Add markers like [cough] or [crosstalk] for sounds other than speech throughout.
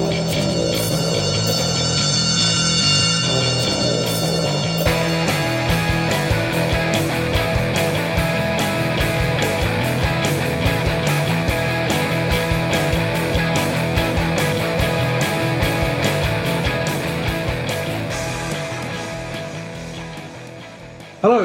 Yeah.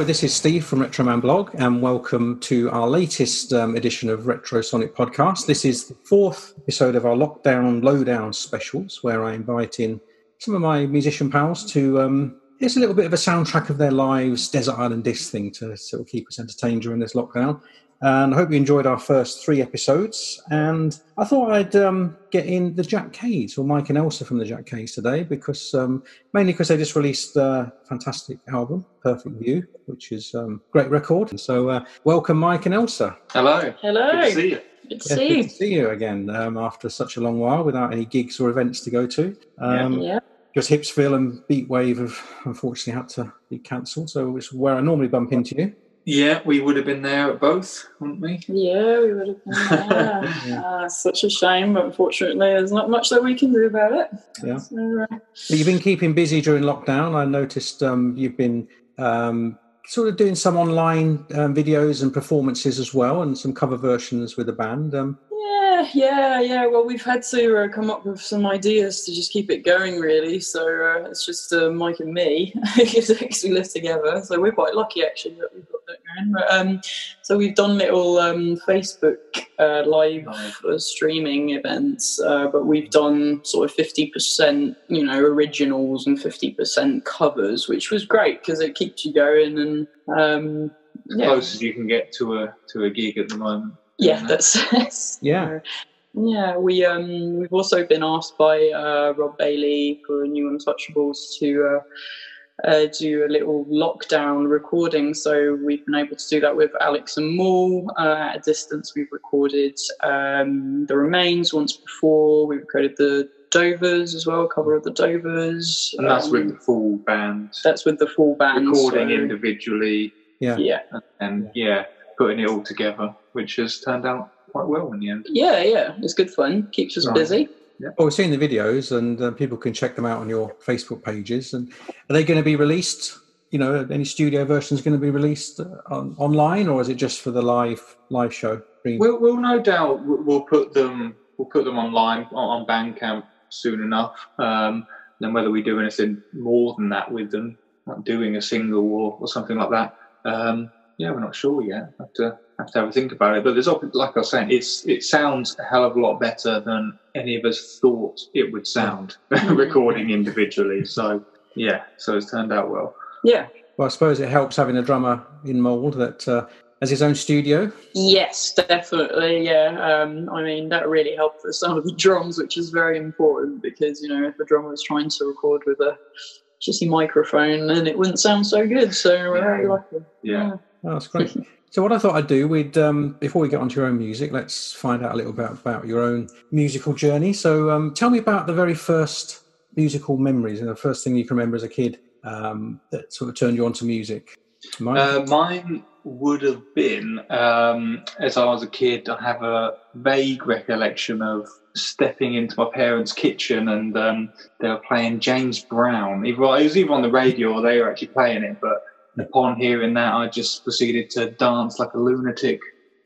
This is Steve from Retroman Blog, and welcome to our latest um, edition of Retro Sonic Podcast. This is the fourth episode of our Lockdown Lowdown specials, where I invite in some of my musician pals to um, a little bit of a soundtrack of their lives, desert island disc thing to sort of keep us entertained during this lockdown. And I hope you enjoyed our first three episodes. And I thought I'd um, get in the Jack Cades or Mike and Elsa from the Jack Cades today because um, mainly because they just released a fantastic album, Perfect View, which is a um, great record. And so, uh, welcome, Mike and Elsa. Hello. Hello. Good to see you. Good to Yeah, see good you. to see you again um, after such a long while without any gigs or events to go to. Um, Yeah. Because Hipsville and Beatwave have unfortunately had to be cancelled, so it's where I normally bump into you. Yeah, we would have been there at both, wouldn't we? Yeah, we would have been there. Yeah. [laughs] Ah, such a shame, but unfortunately, there's not much that we can do about it. Yeah. So, uh, you've been keeping busy during lockdown. I noticed um, you've been um, sort of doing some online um, videos and performances as well, and some cover versions with the band. Um, yeah, yeah, yeah. Well, we've had to uh, come up with some ideas to just keep it going, really. So uh, it's just uh, Mike and me [laughs] because we live together. So we're quite lucky, actually, that we've got that going. But, um, so we've done little um, Facebook uh, live uh, streaming events, uh, but we've done sort of fifty percent, you know, originals and fifty percent covers, which was great because it keeps you going and. Um, yeah, Close as you can get to a to a gig at the moment. Yeah, that's [laughs] Yeah. yeah. We um we've also been asked by uh, Rob Bailey for New Untouchables to uh, uh, do a little lockdown recording. So we've been able to do that with Alex and Maul uh, at a distance. We've recorded um, the Remains once before. We recorded the Dovers as well, cover of the Dovers. And that's Um, with the full band, that's with the full band. recording so- individually, yeah. Yeah. and yeah, putting it all together, which has turned out quite well in the end. Yeah, yeah, it's good fun. Keeps us Right. busy. Well, we've seen the videos, and uh, people can check them out on your Facebook pages. And are they going to be released? You know, any studio versions going to be released uh, on, online, or is it just for the live live show? We'll, we'll no doubt we'll we'll put them we'll put them online on on Bandcamp soon enough. Um, then whether we do anything more than that with them, like doing a single or, or something like that, um, yeah, we're not sure yet. Have to have to have a think about it. But there's ob- like I was saying, it's it sounds a hell of a lot better than any of us thought it would sound [laughs] recording individually. So yeah, so it's turned out well. Yeah. Well, I suppose it helps having a drummer in Mould that uh, has his own studio. Yes, definitely. Yeah. Um, I mean, that really helped the sound of the [laughs] drums, which is very important because, you know, if a drummer was trying to record with a shitty microphone, then it wouldn't sound so good. So we're very lucky. Yeah. Oh, that's great. so, what I thought I'd do, we'd um, before we get onto your own music, let's find out a little bit about your own musical journey. So, um, tell me about the very first musical memories and the first thing you can remember as a kid um, that sort of turned you on to music. Mike? Uh, mine would have been um, as I was a kid. I have a vague recollection of stepping into my parents' kitchen and um, they were playing James Brown. It was either on the radio or they were actually playing it. But upon hearing that, I just proceeded to dance like a lunatic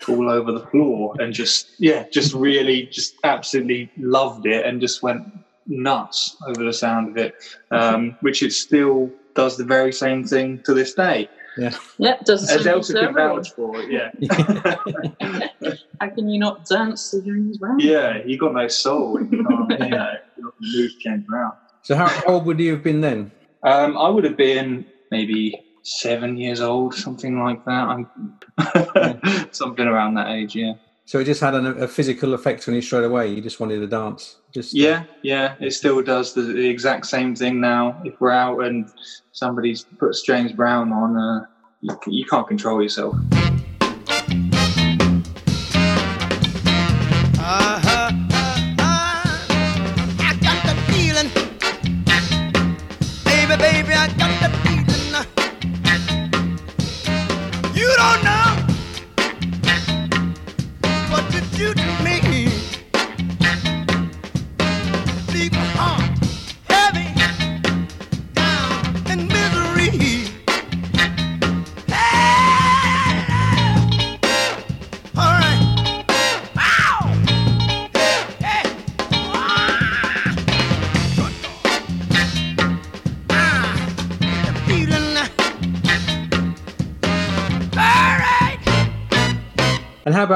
all over the floor and just yeah, just really, just absolutely loved it and just went nuts over the sound of it. Um, [laughs] which it still does the very same thing to this day. Yeah, it does. As something Elsa can everyone. vouch for it, yeah. [laughs] How can you not dance to James Brown? yeah, you got no soul. You can't, [laughs] you know, you're not going to move James Brown. so, how, how old would you have been then? Um, I would have been maybe seven years old, something like that. I'm [laughs] something around that age, yeah. So, it just had an, a physical effect on you straight away. You just wanted to dance. Just Yeah, yeah, it still does the, the exact same thing now. If we're out and somebody's puts James Brown on, uh, you, you can't control yourself.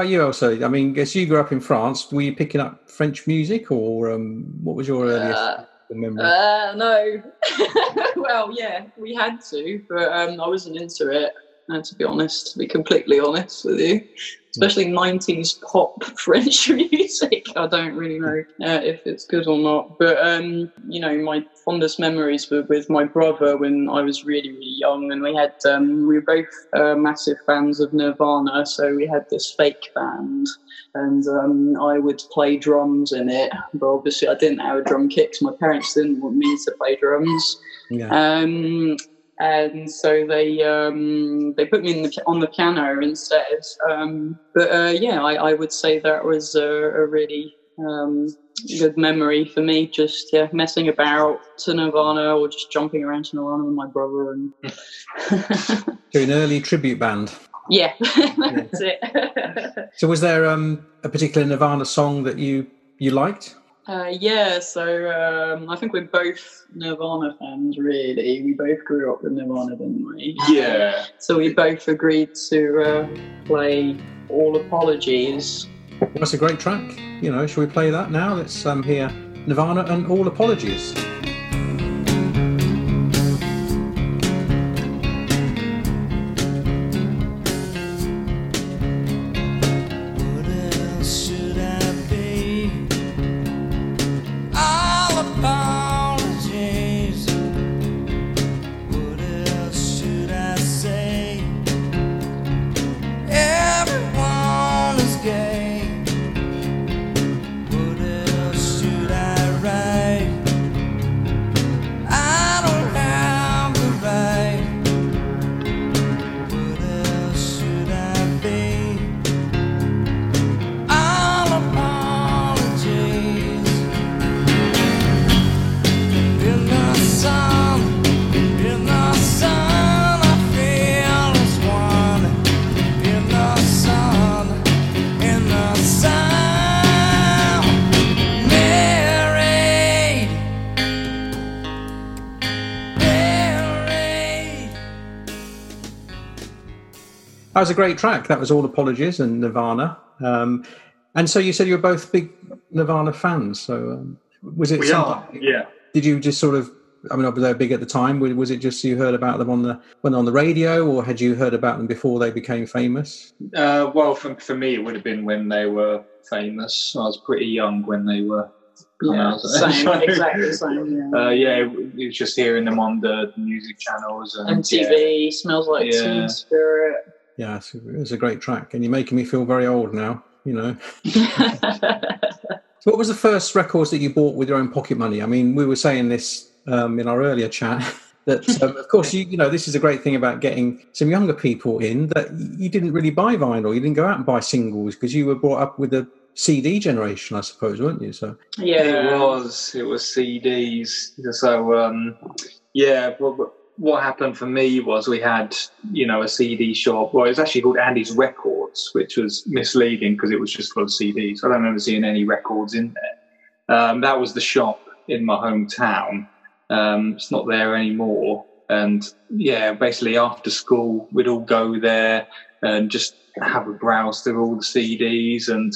About you, Elsa? I mean, guess you grew up in France. Were you picking up French music, or um, what was your earliest Uh, memory? Uh, no. [laughs] well, yeah, we had to, but um, I wasn't into it. Uh, to be honest, to be completely honest with you, especially '90s pop [laughs] French [laughs] music. I don't really know uh, if it's good or not, but um, you know, my fondest memories were with my brother when I was really, really young, and we had um, we were both uh, massive fans of Nirvana, so we had this fake band and um, I would play drums in it. But obviously, I didn't have a drum kit 'cause my parents didn't want me to play drums. yeah. And so they um, they put me in the, on the piano instead. Um, but uh, yeah, I, I would say that was a, a really um, good memory for me. Just yeah, messing about to Nirvana or just jumping around to Nirvana with my brother and [laughs] To an early tribute band. yeah, [laughs] that's it. [laughs] So, was there um, a particular Nirvana song that you you liked? Uh, yeah, so um, I think we're both Nirvana fans, really. We both grew up with Nirvana, didn't we? Yeah. So we both agreed to uh, play All Apologies. Well, that's a great track. You know, shall we play that now? Let's um, hear Nirvana and All Apologies. Was a great track. That was All Apologies and Nirvana. Um, and so you said you were both big Nirvana fans. So um, was it We something? are. Yeah. Did you just sort of? I mean, they were big at the time. Was was it just you heard about them on the when on the radio, or had you heard about them before they became famous? Uh, well, for, for me, it would have been when they were famous. I was pretty young when they were. Yeah, out. [laughs] same, exactly the same. Yeah. Uh, yeah, it was just hearing them on the music channels and MTV smells like Yeah. Teen Spirit. Yeah, it's, it was a great track, and you're making me feel very old now. You know. So [laughs] what was the first records that you bought with your own pocket money? I mean, we were saying this um, in our earlier chat [laughs] that, um, of course, you, you know, this is a great thing about getting some younger people in that you didn't really buy vinyl, you didn't go out and buy singles because you were brought up with the CD generation, I suppose, weren't you? So yeah, It was. It was CDs. So um, yeah, well, but what happened for me was we had you know a CD shop. Well, it was actually called Andy's Records, which was misleading because it was just full of CDs. I don't remember seeing any records in there. Um, that was the shop in my hometown. Um, it's not there anymore. And yeah, basically after school, we'd all go there and just have a browse through all the CDs and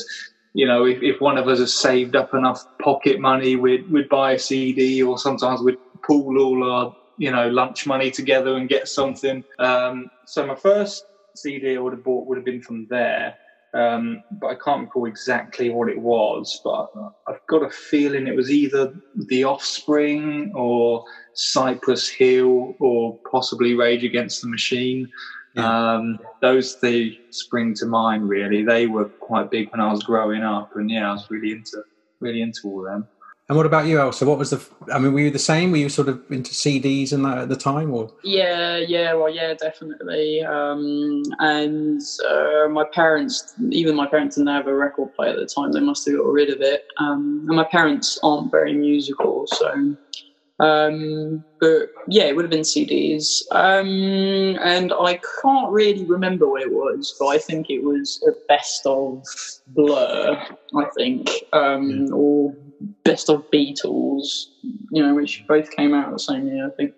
you know, if, if one of us has saved up enough pocket money, we'd, we'd buy a CD, or sometimes we'd pool all our, you know, lunch money together and get something. Um, so my first CD I would have bought would have been from there, um, but I can't recall exactly what it was. But I've got a feeling it was either The Offspring or Cypress Hill or possibly Rage Against the Machine. Um, those three spring to mind. Really, they were quite big when I was growing up, and yeah, I was really into really into all of them. And what about you, Elsa? What was the? I mean, were you the same? Were you sort of into CDs and that at the time, or Yeah, yeah, well, yeah, definitely. Um, and uh, my parents, even my parents didn't have a record player at the time. They must have got rid of it. Um, and my parents aren't very musical, so. Um, but yeah, it would have been CDs. Um, and I can't really remember what it was, but I think it was a best of Blur, I think, um, or best of Beatles, you know, which both came out the same year, I think.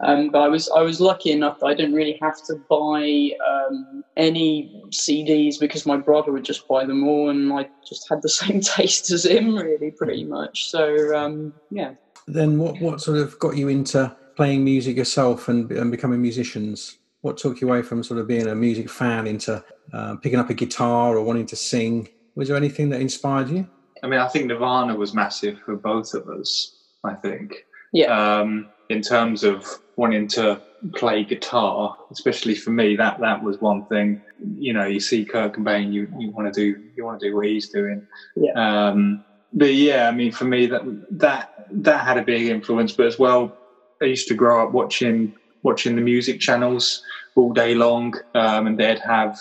Um, but I was I was lucky enough that I didn't really have to buy um, any CDs because my brother would just buy them all, and I just had the [laughs] same taste as him, really, pretty much. So um, yeah. Then what what sort of got you into playing music yourself and, and becoming musicians? What took you away from sort of being a music fan into uh, picking up a guitar or wanting to sing? Was there anything that inspired you? I mean, I think Nirvana was massive for both of us. I think, Yeah. um, in terms of wanting to play guitar, especially for me, that that was one thing. You know, you see Kurt Cobain, you you want to do you want to do what he's doing. Yeah. Um, but yeah, I mean, for me, that that that had a big influence. But as well, I used to grow up watching watching the music channels all day long, um, and they'd have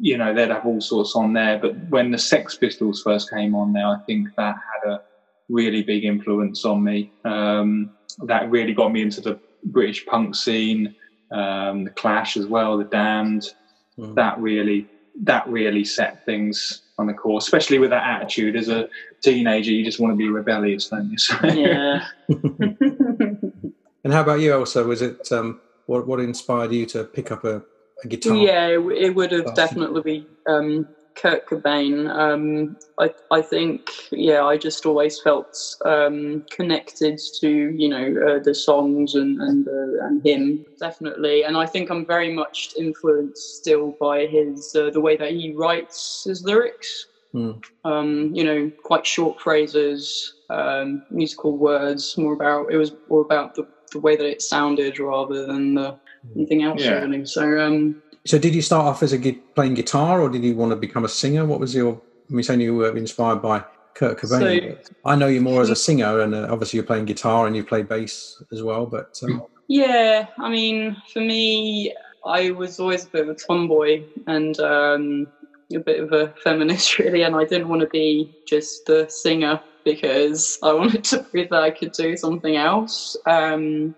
you know they'd have all sorts on there. But when the Sex Pistols first came on there, I think that had a really big influence on me. Um, that really got me into the British punk scene, um, the Clash as well, the Damned. Mm. That really that really set things on the course, especially with that attitude as a teenager. You just want to be rebellious, don't you? [laughs] So, yeah. [laughs] [laughs] And how about you, Elsa? Was it um, what what inspired you to pick up a, a guitar? Yeah, it, it would have definitely been um, Kurt Cobain. Um, I, I think, yeah, I just always felt um, connected to you know uh, the songs and and, uh, and him definitely. And I think I'm very much influenced still by his uh, the way that he writes his lyrics. Hmm. Um, you know, quite short phrases, um, musical words. More about it was more about the, the way that it sounded rather than uh, anything else Yeah. really. So um, So, did you start off as a gui- playing guitar, or did you want to become a singer? What was your? I mean, saying you were inspired by Kurt Cobain. So- I know you more as a singer, and uh, obviously you're playing guitar and you play bass as well. But um, Yeah, I mean, for me, I was always a bit of a tomboy and um, a bit of a feminist, [laughs] really, and I didn't want to be just a singer because I wanted to [laughs] prove that I could do something else. Um,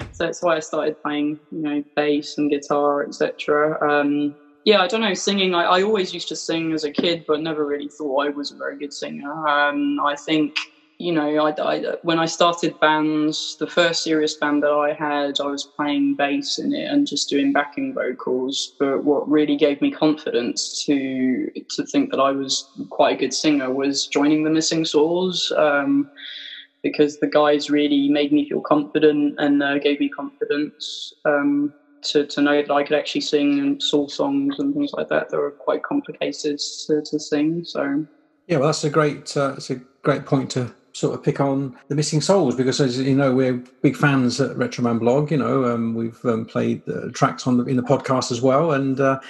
so that's why I started playing, you know, bass and guitar, etc. Um, yeah, I don't know, singing. I, I always used to sing as a kid, but never really thought I was a very good singer. Um, I think you know, I, I, when I started bands, the first serious band that I had, I was playing bass in it and just doing backing vocals. But what really gave me confidence to to think that I was quite a good singer was joining the Missing Souls, um, because the guys really made me feel confident and uh, gave me confidence um, to to know that I could actually sing soul songs and things like that. That were quite complicated to, to sing. So yeah, well, that's a great uh, it's a great point to sort of pick on the missing souls because as you know we're big fans at Retroman Blog. You know, um, we've um, played uh, tracks on the, in the podcast as well, and uh,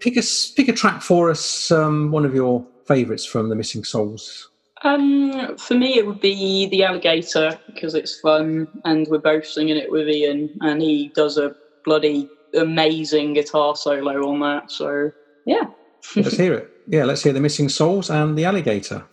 pick a pick a track for us. Um, one of your favourites from the missing souls. Um, for me, it would be the alligator because it's fun, and we're both singing it with Ian, and he does a bloody amazing guitar solo on that. So yeah, Let's hear it. Yeah, let's hear the missing souls and the alligator.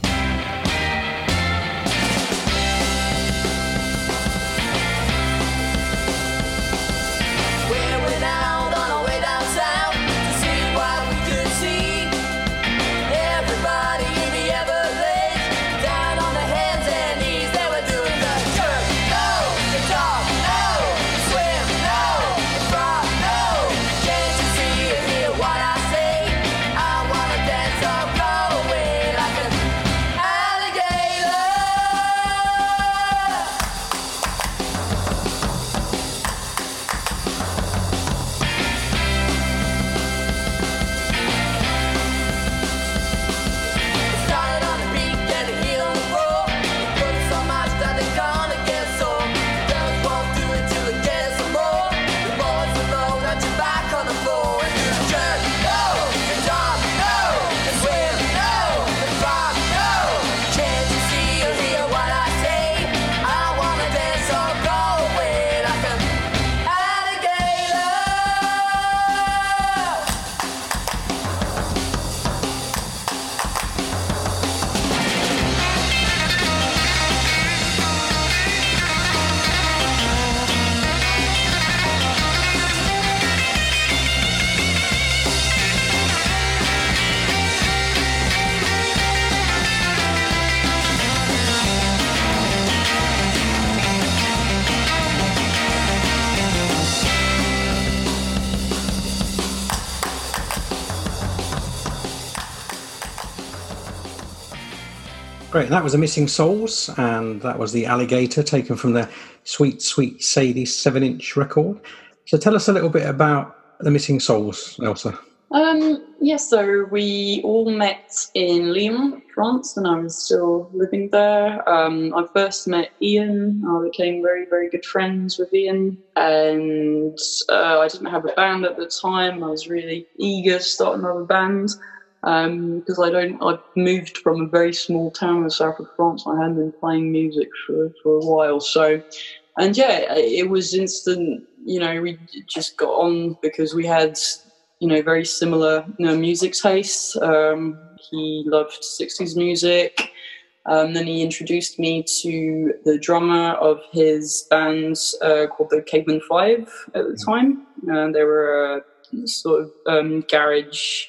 Great. That was the Missing Souls, and that was the Alligator taken from the Sweet Sweet Sadie seven-inch record. So tell us a little bit about the Missing Souls, Elsa. Um, yeah, so we all met in Lyon, France, when I was still living there. Um, I first met Ian. I became very, very good friends with Ian. And uh, I didn't have a band at the time. I was really eager to start another band because I don't. I moved from a very small town in the south of France. I hadn't been playing music for, for a while. So, and yeah, it was instant. You know, we just got on because we had you know, very similar you know, music tastes. Um, he loved 60s music. Um, then he introduced me to the drummer of his band uh, called the Caveman Five at the time. And they were a sort of um, garage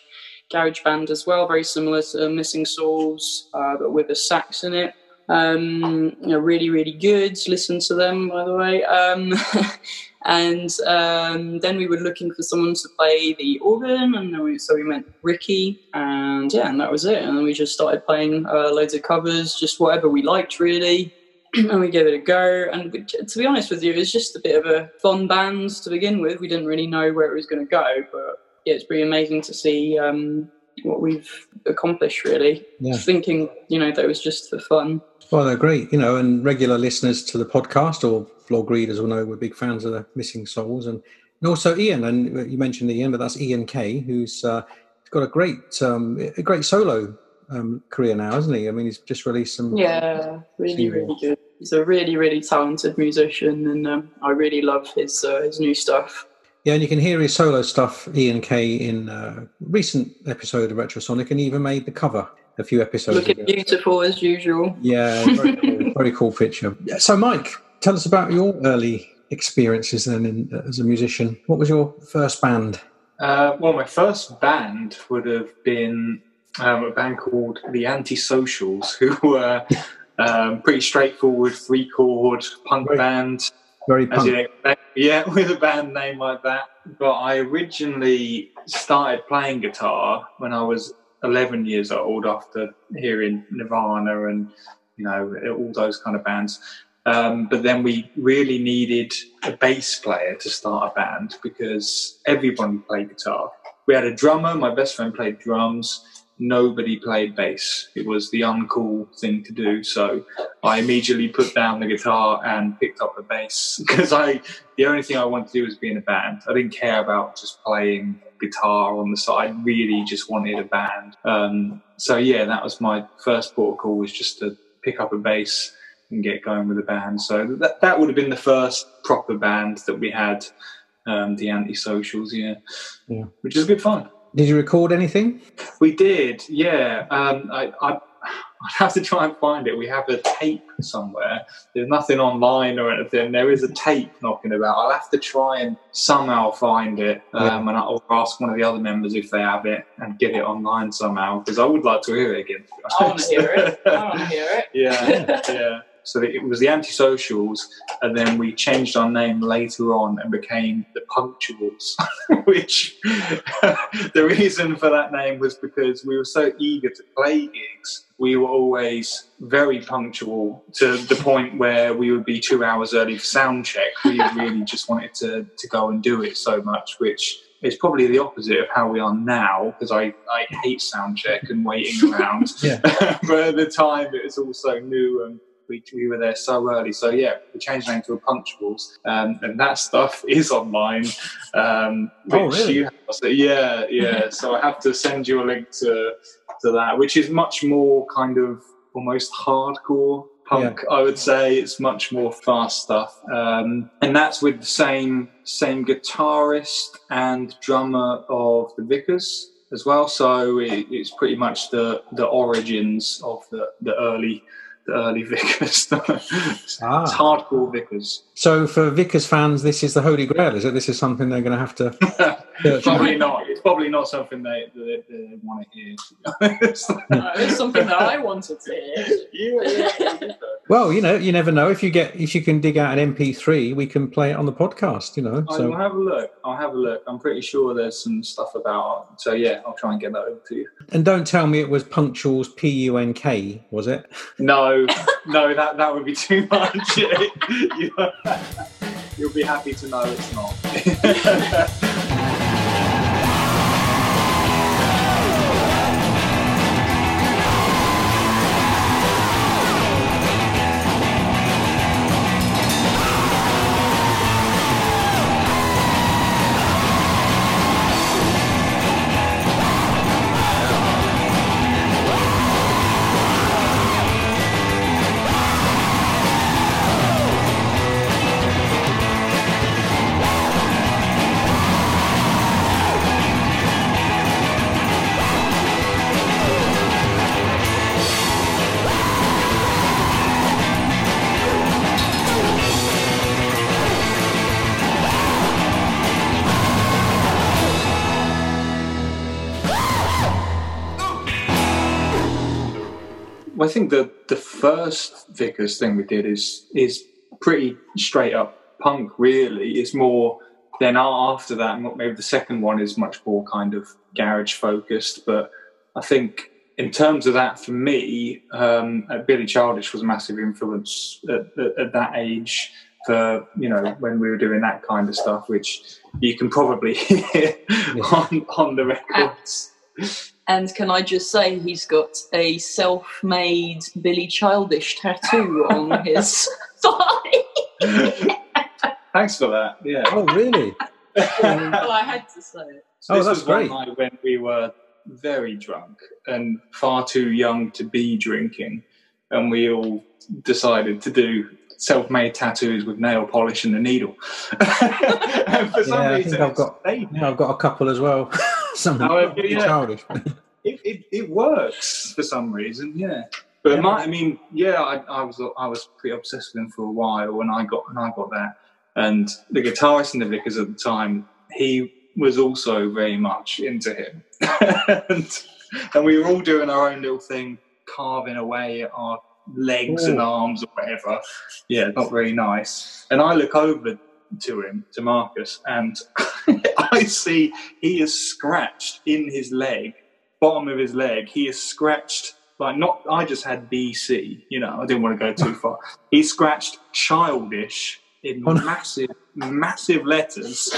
garage band as well, very similar to Missing Souls, uh, but with a sax in it. Um, you know, really, really good. Listen to them, by the way. Um, [laughs] and um, then we were looking for someone to play the organ, and we, so we met Ricky, and yeah, and that was it. And then we just started playing uh, loads of covers, just whatever we liked, really. [clears throat] and we gave it a go. And to be honest with you, it was just a bit of a fun band to begin with. We didn't really know where it was going to go, but yeah, it's pretty amazing to see um, what we've accomplished. Really, Yeah. thinking you know that it was just for fun. Well, they're great, you know, and regular listeners to the podcast or vlog readers will know we're big fans of the Missing Souls, and, and also Ian. And you mentioned Ian, but that's Ian Kay, who's uh, got a great, um, a great solo um, career now, hasn't he? I mean, he's just released some. Yeah, really, Yeah. really good. He's a really, really talented musician, and um, I really love his uh, his new stuff. Yeah, and you can hear his solo stuff, Ian K, in a recent episode of Retrosonic, and he even made the cover a few episodes Looking ago. beautiful as usual. Yeah, very cool, [laughs] very cool picture. So, Mike, tell us about your early experiences then in, as a musician. What was your first band? Uh, well, my first band would have been um, a band called the Antisocials, [laughs] who were [laughs] um, pretty straightforward three chord punk Right. band. Very As you'd expect, yeah, [laughs] with a band name like that. But I originally started playing guitar when I was 11 years old after hearing Nirvana and, you know, all those kind of bands. Um, but then we really needed a bass player to start a band because everybody played guitar. We had a drummer, my best friend played drums. Nobody played bass. It was the uncool thing to do. So I immediately put down the guitar and picked up the bass [laughs] because I the only thing I wanted to do was be in a band. I didn't care about just playing guitar on the side. I really just wanted a band. Um, so yeah, that was my first port call was just to pick up a bass and get going with a band. So that that would have been the first proper band that we had. Um, the antisocials, yeah, Yeah. which is good fun. Did you record anything? We did, yeah. Um, I, I, I'd have to try and find it. We have a tape somewhere. There's nothing online or anything. There is a tape knocking about. I'll have to try and somehow find it, um, and I'll ask one of the other members if they have it and get it online somehow because I would like to hear it again. I want to hear it. I want to [laughs] hear it. yeah, yeah. So it was the antisocials, and then we changed our name later on and became the Punctuals. [laughs] Which [laughs] the reason for that name was because we were so eager to play gigs. We were always very punctual to the point where we would be two hours early for sound check. We really just wanted to to go and do it so much, which is probably the opposite of how we are now because I, I hate sound check and waiting around. [laughs] Yeah. but at the time, it was all so new and we, we were there so early. So, yeah, we changed the name to a Punctuals, um, and that stuff [laughs] is online. Um, Oh, really? you so, yeah, yeah. [laughs] so, I have to send you a link to, to that, which is much more kind of almost hardcore punk i would say it's much more fast stuff um, and that's with the same same guitarist and drummer of the vickers as well so it, it's pretty much the the origins of the the early the early [laughs] vickers it's Ah. hardcore vickers So, for Vickers fans, this is the Holy Grail, is it? This is something they're going to have to [laughs] probably not it's probably not something they, they, they want to hear to be honest [laughs] it's something that I wanted to [laughs] hear. yeah, yeah, yeah. Well, you know, you never know. If you get, if you can dig out an MP3, we can play it on the podcast. You know, I will so have a look. I'll have a look. I'm pretty sure there's some stuff about. So yeah, I'll try and get that over to you. and don't tell me it was Punctual's P U N K, was it? No, [laughs] no, that that would be too much. you, you'll be happy to know it's not. Think the the first Vickers thing we did is is pretty straight up punk. Really, it's more. Then after that, maybe the second one is much more kind of garage focused. But I think in terms of that, for me, um, uh, Billy Childish was a massive influence at, at, at that age. For you know when we were doing that kind of stuff, which you can probably [laughs] hear on on the records. And can I just say he's got a self-made Billy Childish tattoo [laughs] on his thigh. Thanks for that. Yeah. Oh, really? [laughs] well, I had to say it. So Oh, this that's was one great. night when we were very drunk and far too young to be drinking, and we all decided to do self-made tattoos with nail polish and a needle. [laughs] and for some Yeah, I reason, think I've got- stayed. Yeah, I've got a couple as well. Something Oh, yeah. childish. It, it, it works for some reason, yeah. But Yeah. my, I mean, yeah, I, I was I was pretty obsessed with him for a while when I got when I got there, and the guitarist in the Vickers at the time, he was also very much into him, [laughs] and, and we were all doing our own little thing, carving away at our legs and oh. arms or whatever. Yeah, not very nice. And I look over to him, to Marcus, and [laughs] I see he is scratched in his leg, bottom of his leg. He is scratched like not. I just had BC. You know, I didn't want to go too far. He scratched childish in Oh, no. massive, massive letters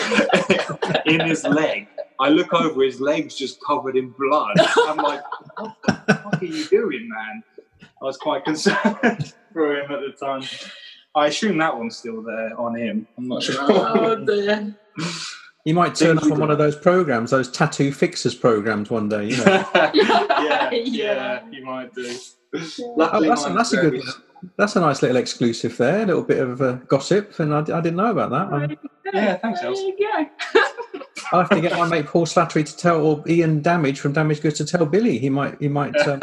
[laughs] in his leg. I look over, his legs just covered in blood. I'm like, what the fuck are you doing, man? I was quite concerned [laughs] for him at the time. I assume that one's still there on him. I'm not sure. Oh dear. [laughs] You might turn up on one of those programs, those tattoo fixers programs one day. You know. [laughs] [laughs] yeah, yeah, Yeah. you might do. Oh, that's, a, that's a good. That's a nice little exclusive there. A little bit of uh, gossip, and I, I didn't know about that. Um, Yeah, thanks, There Els. you go. I'll have to get my mate Paul Slattery to tell, or Ian Damage from Damage Goods to tell Billy. He might, he might, um,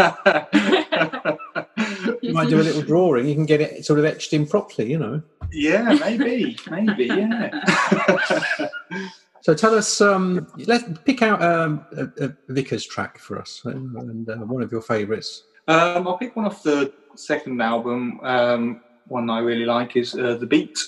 he might do a little drawing. You can get it sort of etched in properly, you know. yeah, maybe, maybe, yeah. [laughs] So tell us, um, let's pick out um, a, a Vickers track for us, and, and uh, one of your favourites. um, I'll pick one off the second album. Um, one I really like is uh, The Beat.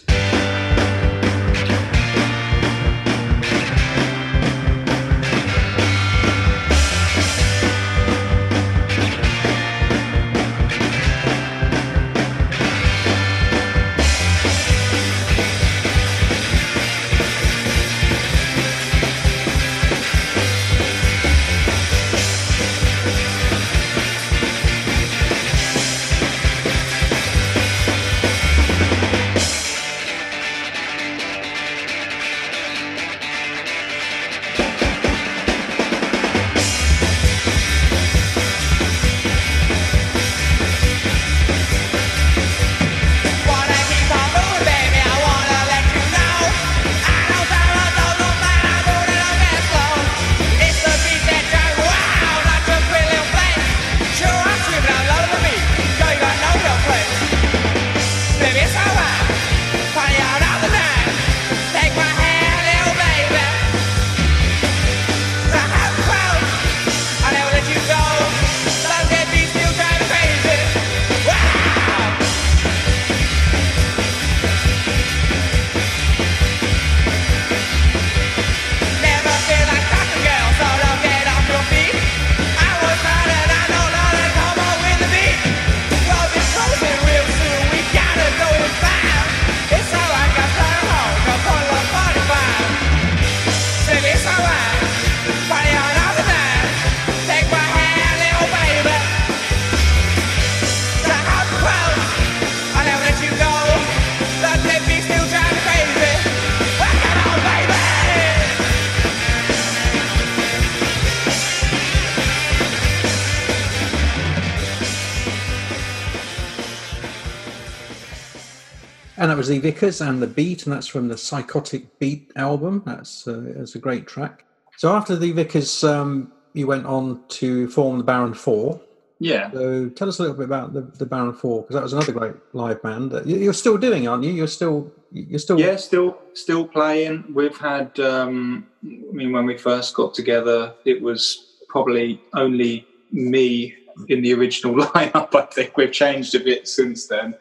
And that was the Vickers and the Beat, and that's from the Psychotic Beat album. That's uh, that's a great track. So after the Vickers, um, you went on to form the Baron Four. Yeah. So tell us a little bit about the, the Baron Four, because that was another great live band. You're still doing, aren't you? You're still you're still Yeah, still still playing. We've had um I mean when we first got together it was probably only me in the original [laughs] lineup. I think we've changed a bit since then.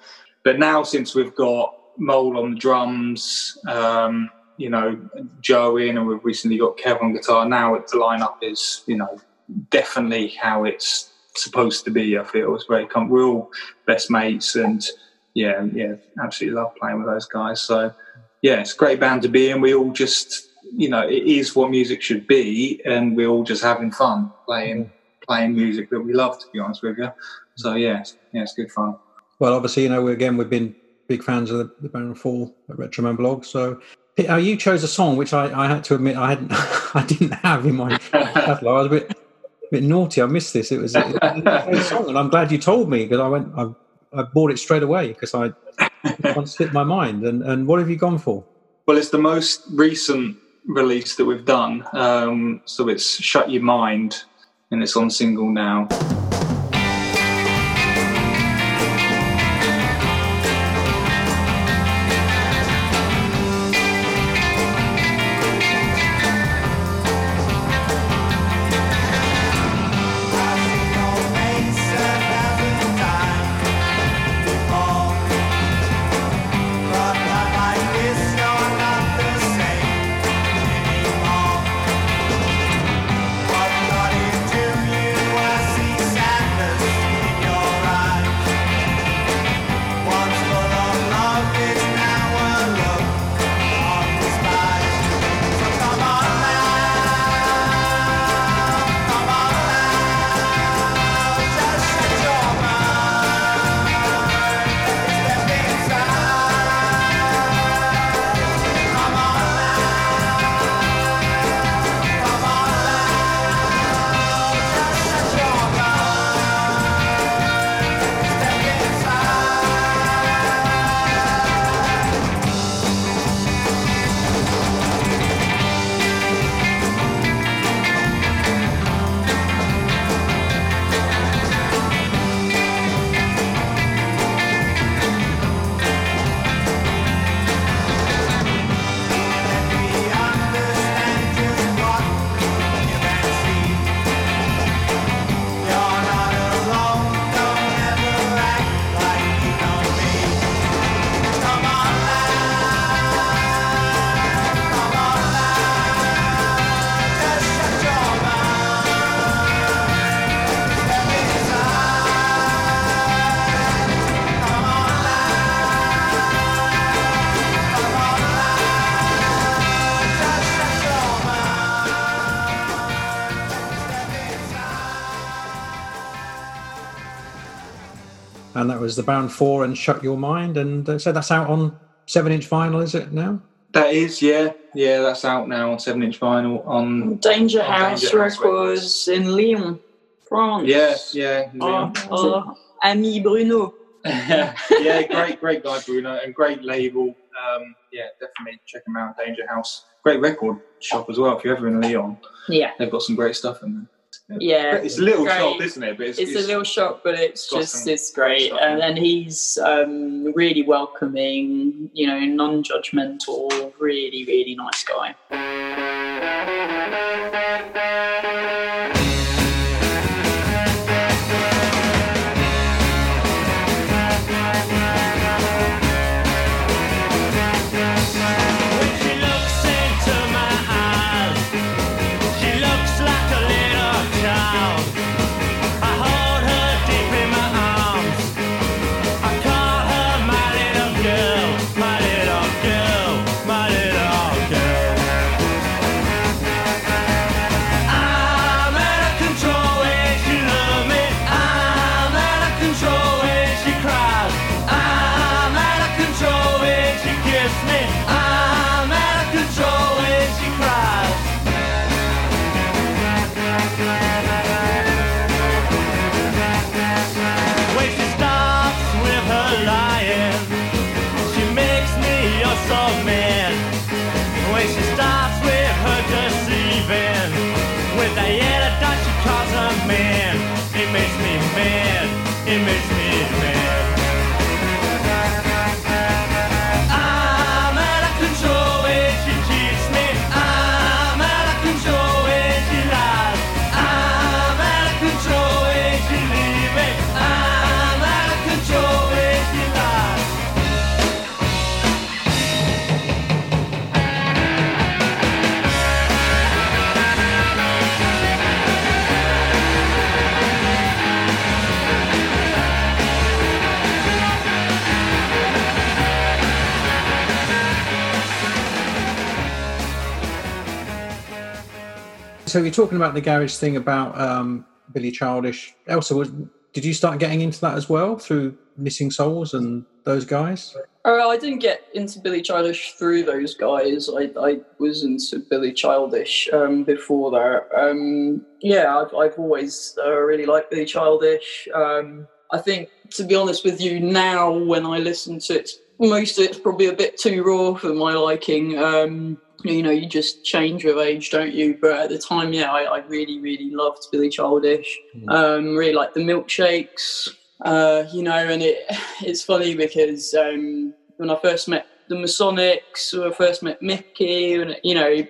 But now since we've got Mole on the drums, um, you know, Joe in and we've recently got Kev on guitar, now the lineup is, you know, definitely how it's supposed to be, I feel. It's very com- we're all best mates and yeah, yeah, absolutely love playing with those guys. So yeah, it's a great band to be in. We all just, you know, it is what music should be, and we're all just having fun playing playing music that we love. To be honest with you, so yeah, yeah, it's good fun. Well, obviously, you know, again, we've been big fans of the, the Baron Four at Retroman blog. So uh, you chose a song which I, I had to admit I hadn't, [laughs] I didn't have in my catalogue. I was a bit, a bit naughty. I missed this. It was, it was a song, and I'm glad you told me because I went, I, I bought it straight away because I it slipped my mind. And and what have you gone for? Well, it's the most recent release that we've done. Um, so it's Shut Your Mind, and it's on single now. Was the Baron Four and Shut Your Mind. And uh, so that's out on seven inch vinyl, is it now? That is, yeah, yeah, that's out now on seven inch vinyl. On Danger Oh, House Danger House Records in Lyon, France. yeah, yeah, Our, yeah. our ami Bruno. [laughs] yeah, great, great guy Bruno, and great label. Um, yeah, definitely check them out. Danger House, great record shop as well. If you're ever in Lyon, Yeah. they've got some great stuff in there. Yeah. it's a little great. shop, isn't it? But it's, It's, a little shop, but it's just it's great, and, and he's um, really welcoming. You know, non-judgmental. Really, really nice guy. So you're talking about the garage thing about um, Billy Childish. Elsa, was, did you start getting into that as well through Missing Souls and those guys? Uh, I didn't get into Billy Childish through those guys. I, I was into Billy Childish um, before that. Um, yeah, I've, I've always uh, really liked Billy Childish. Um, I think, to be honest with you, now when I listen to it, most of it's probably a bit too raw for my liking. Um, you know, you just change with age, don't you? But at the time, yeah, I, I really, really loved Billy Childish. Um, really liked the milkshakes. Uh, you know, and it [laughs] it's funny because um, when I first met the Masonics, when I first met Mickey, and you know,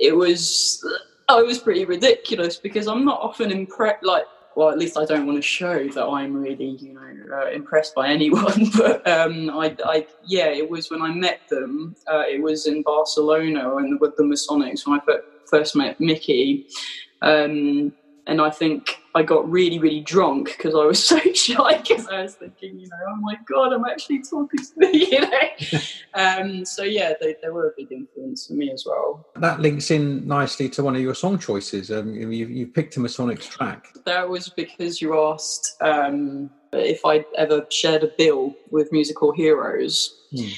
it was I was pretty ridiculous because I'm not often impressed. Like, well, at least I don't want to show that I'm really, you know, uh, impressed by [laughs] anyone. But um, I, I, yeah, it was when I met them. Uh, it was in Barcelona and with the Masonics when I first met Mickey. Um, and I think I got really, really drunk because I was [laughs] so shy because I was thinking, you know, oh my god, I'm actually talking to me, [laughs] you know. [laughs] um, so yeah, they, they were a big influence for me as well. That links in nicely to one of your song choices. Um, you, you picked a Masonics track. That was because you asked um, if I'd ever shared a bill with Musical Heroes. Hmm.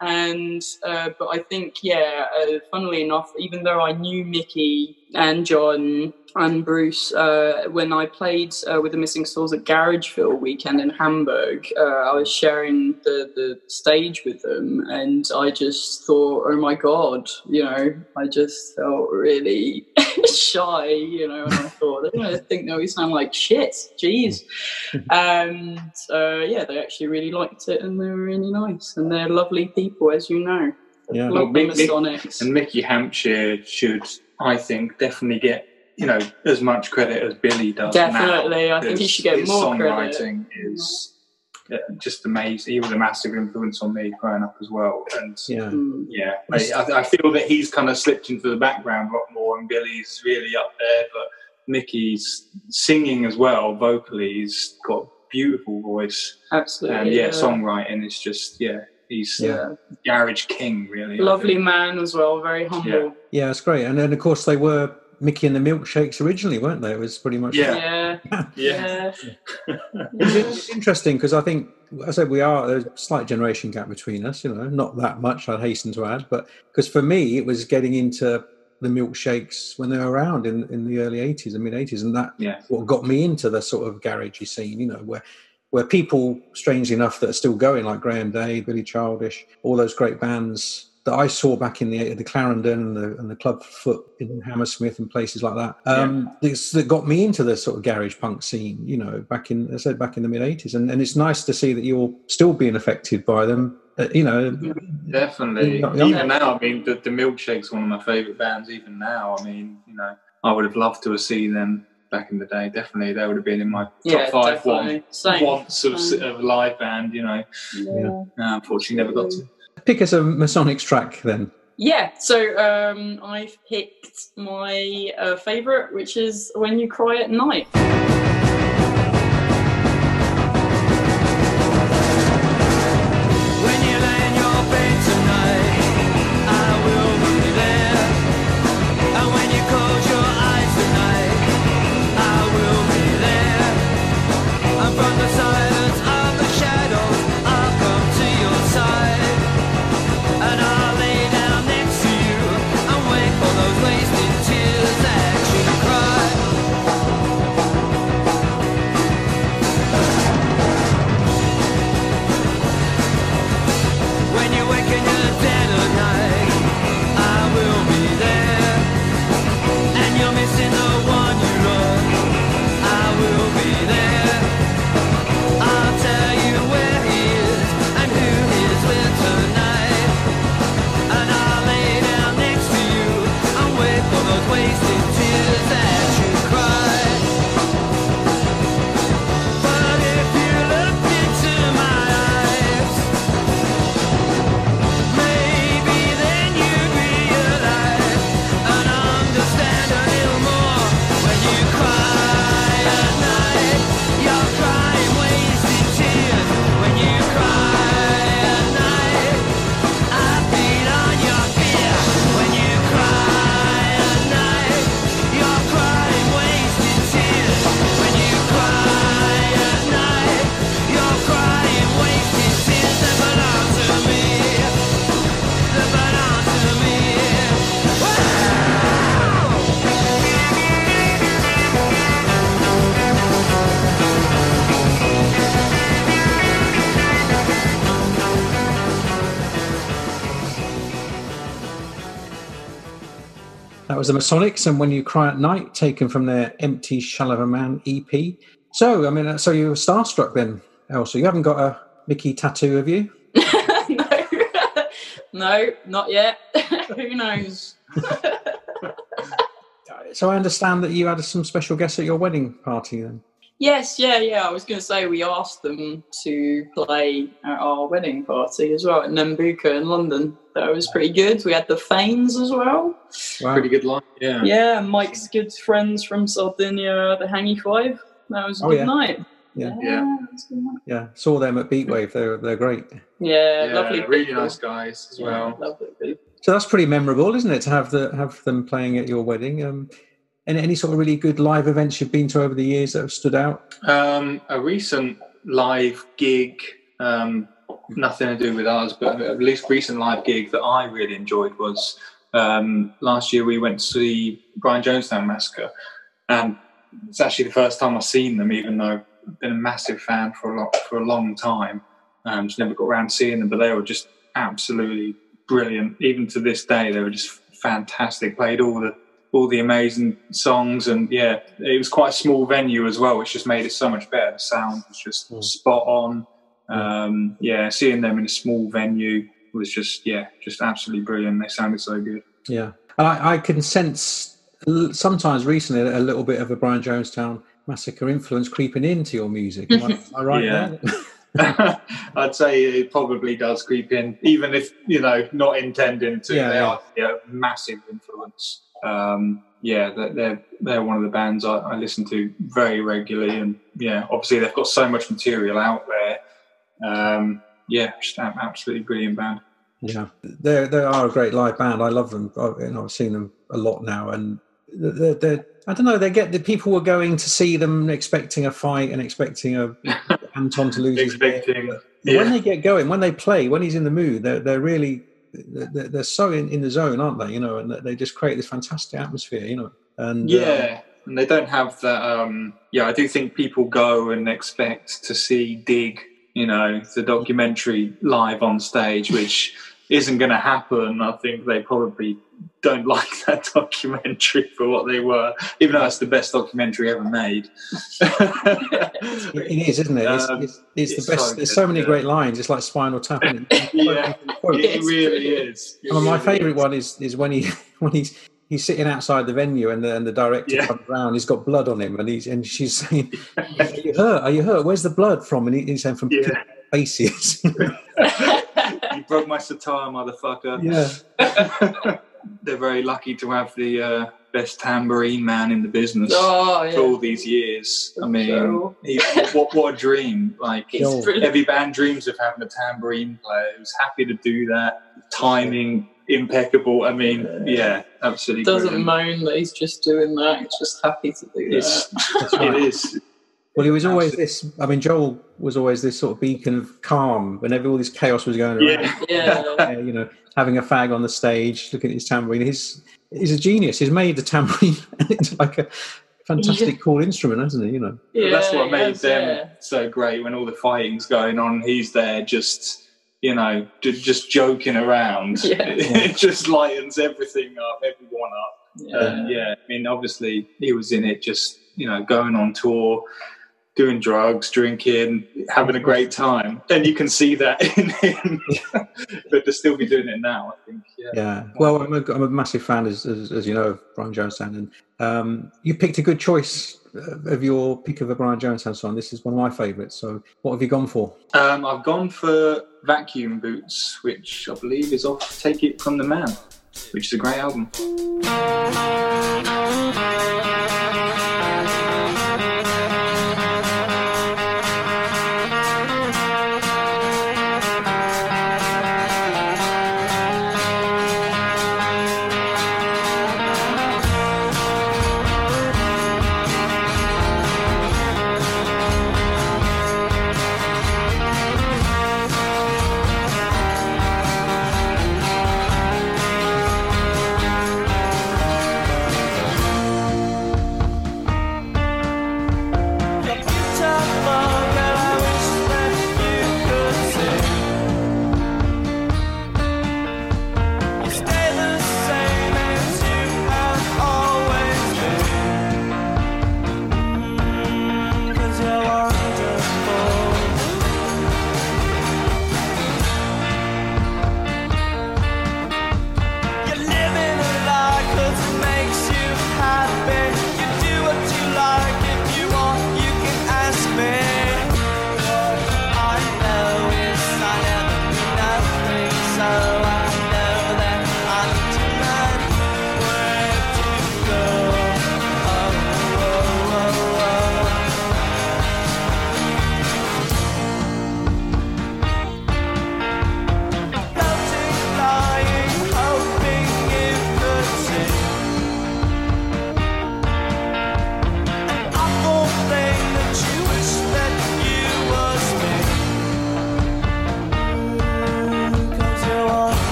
And uh, but I think yeah, uh, funnily enough, even though I knew Mickey and John and Bruce uh, when I played uh, with the Missing Souls at Garageville weekend in Hamburg, uh, I was sharing the the stage with them, and I just thought, oh my god, you know, I just felt really [laughs] shy, you know, and I thought they're think that we sound like shit, jeez. [laughs] and uh, yeah, they actually really liked it, and they were really nice, and they're lovely people, as you know. Yeah. Love Mick- Mick- And Mickey Hampshire should, I think, definitely get you know as much credit as Billy does. Definitely, now, I think he should get his more credit. songwriting is uh, just amazing. He was a massive influence on me growing up as well, and Yeah. Mm. yeah, I, I I feel that he's kind of slipped into the background a lot more, and Billy's really up there. But Mickey's singing as well, vocally, he's got a beautiful voice, Absolutely. and yeah, songwriting is just yeah, he's Yeah. garage king, really. Lovely man as well, very humble. Yeah, it's great. And then, of course, they were Mickey and the Milkshakes originally, weren't they? It was pretty much. Yeah. Yeah. Yeah. Yeah. It's, it's interesting because I think, as I said, we are there's a slight generation gap between us. You know, not that much. I'd hasten to add, but because for me, it was getting into the milkshakes when they were around in, in the early 80s and mid 80s and that Yeah. what got me into the sort of garagey scene you know where where people strangely enough that are still going like graham day billy childish all those great bands that i saw back in the the clarendon and the, and the club foot in hammersmith and places like that um this, that got me into the sort of garage punk scene you know back in i said back in the mid 80s and, and it's nice to see that you're still being affected by them uh, you know Definitely. Yeah, yeah. Even now, I mean, the, the Milkshake's one of my favourite bands. Even now, I mean, you know, I would have loved to have seen them back in the day. Definitely, they would have been in my top Yeah, five definitely. one, Same. once of, Same. of live band. You know, Yeah. uh, unfortunately, never got to. pick us a masonics track then Yeah, so um, I've picked my uh, favourite, which is When You Cry at Night. That was the Masonics and When You Cry at Night, taken from their Empty Shell of a Man EP. So, I mean, so you were starstruck then, Elsa. You haven't got a Mickey tattoo, have you? [laughs] no, [laughs] no, not yet. [laughs] Who knows? So I understand that you had some special guests at your wedding party then. Yes, yeah, yeah. I was going to say we asked them to play at our wedding party as well at Nambucca in London. That was pretty good. We had the Fanes as well. Wow. Pretty good line. Yeah. Yeah, Mike's good friends from Sardinia, the Hangy Five. That was a Oh, good yeah. night. Yeah. Yeah. that was a good night. Yeah, saw them at Beatwave. They're they're great. yeah, Yeah, lovely. really people. nice guys as Yeah, well. lovely people. So that's pretty memorable, isn't it, to have the have them playing at your wedding? Um, any any sort of really good live events you've been to over the years that have stood out? Um, a recent live gig, um, nothing to do with ours, but at least recent live gig that I really enjoyed was um, last year we went to see Brian Jonestown Massacre, and it's actually the first time I've seen them, even though I've been a massive fan for a lot for a long time. Um, just never got around to seeing them, but they were just absolutely brilliant. Even to this day, they were just fantastic. Played all the all the amazing songs and yeah it was quite a small venue as well which just made it so much better the sound was just Mm. spot on um, yeah seeing them in a small venue was just yeah just absolutely brilliant they sounded so good Yeah, and I, I can sense sometimes recently a little bit of a Brian Jonestown massacre influence creeping into your music. Am I, [laughs] am I right Yeah. there? [laughs] [laughs] I'd say it probably does creep in, even if you know not intending to. Yeah, they yeah. are yeah, massive influence. Um, yeah, they're, they're they're one of the bands I, I listen to very regularly, and yeah, obviously they've got so much material out there. Um, yeah, just an absolutely brilliant band. Yeah, they they are a great live band. I love them. You know, I've seen them a lot now, and they're, they're, I don't know. They get the people were going to see them expecting a fight and expecting a [laughs] Anton to lose. Expecting, yeah. when they get going, when they play, when he's in the mood, they're they're really they're, they're so in, in the zone, aren't they? You know, and they just create this fantastic atmosphere. You know, and uh, Yeah, and they don't have that. Um, yeah, I do think people go and expect to see Dig, you know, the documentary live on stage, which isn't going to happen. I think they probably don't like [laughs] that documentary for what they were, even though it's the best documentary ever made. It, is, isn't it? It's, Um, it's, it's, it's the best. so There's so many great lines. It's like Spinal Tap. and- [laughs] Yeah. It really is. It mean, my favourite one is is when he [laughs] when he's he's sitting outside the venue and the and the director Yeah. comes around. He's got blood on him, and he's and she's saying, "Are you hurt? Are you hurt? Where's the blood from?" And he, he's saying, "From Yeah. faces." you broke my sitar, motherfucker. yeah, They're very lucky to have the uh, best tambourine man in the business. Oh, for all these years. I mean, Sure. he, what, what a dream! Like He's Yo. brilliant. every band dreams of having a tambourine player who's happy to do that. Timing impeccable. I mean, yeah, absolutely. Doesn't brilliant. moan that he's just doing that. He's just happy to do It's, that. [laughs] it is. well, he was always this. I mean, Joel was always this sort of beacon of calm whenever all this chaos was going around. Yeah. Yeah. [laughs] You know, having a fag on the stage, looking at his tambourine. He's he's a genius. He's made the tambourine [laughs] into like a fantastic, cool instrument, hasn't he? You know. yeah That's what made yes, them yeah. so great when all the fighting's going on. He's there just. You know, ju- just joking around. [laughs] Yeah. [laughs] It just lightens everything up, everyone up. Yeah. And yeah, I mean, obviously he was in it, just you know, going on tour, doing drugs, drinking, having a great time, and you can see that [laughs] in him. but to still be doing it now, I think, yeah, Yeah. Well, I'm a, I'm a massive fan, as, as, as you know, of Brian Jonestown, and um, you picked a good choice uh, of your pick of a Brian Jonestown song. This is one of my favourites. So, what have you gone for? Um, I've gone for Vacuum Boots, which I believe is off Take It From the Man, which is a great album.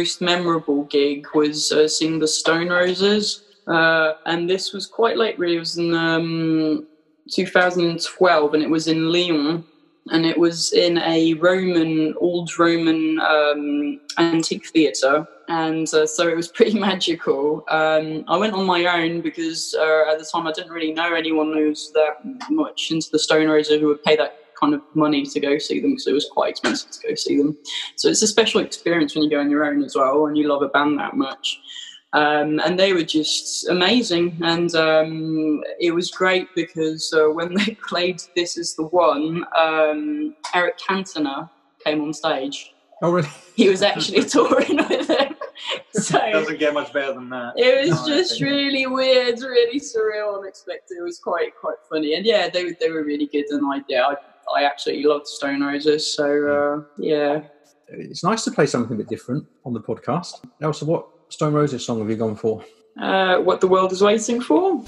Most memorable gig was uh, seeing the Stone Roses, uh, and this was quite late. Really, it was in um, 2012, and it was in Lyon, and it was in a Roman, old Roman um, antique theatre, and uh, so it was [laughs] pretty magical. Um, I went on my own because uh, at the time I didn't really know anyone who was that much into the Stone Roses who would pay that kind of money to go see them because it was quite expensive to go see them. So it's a special experience when you go on your own as well and you love a band that much. Um, and they were just amazing, and um, it was great because uh, [laughs] when they played "This Is the One," um, Eric Cantona came on stage. Oh, really? He was actually [laughs] touring with them, so Doesn't get much better than that. it was No, just think- really weird, really surreal, unexpected. It was quite quite funny, and yeah, they were they were really good. And I yeah, I, I absolutely love the Stone Roses. So uh, yeah, It's nice to play something a bit different on the podcast. Elsa, what Stone Roses song have you gone for? uh, what the world is waiting for.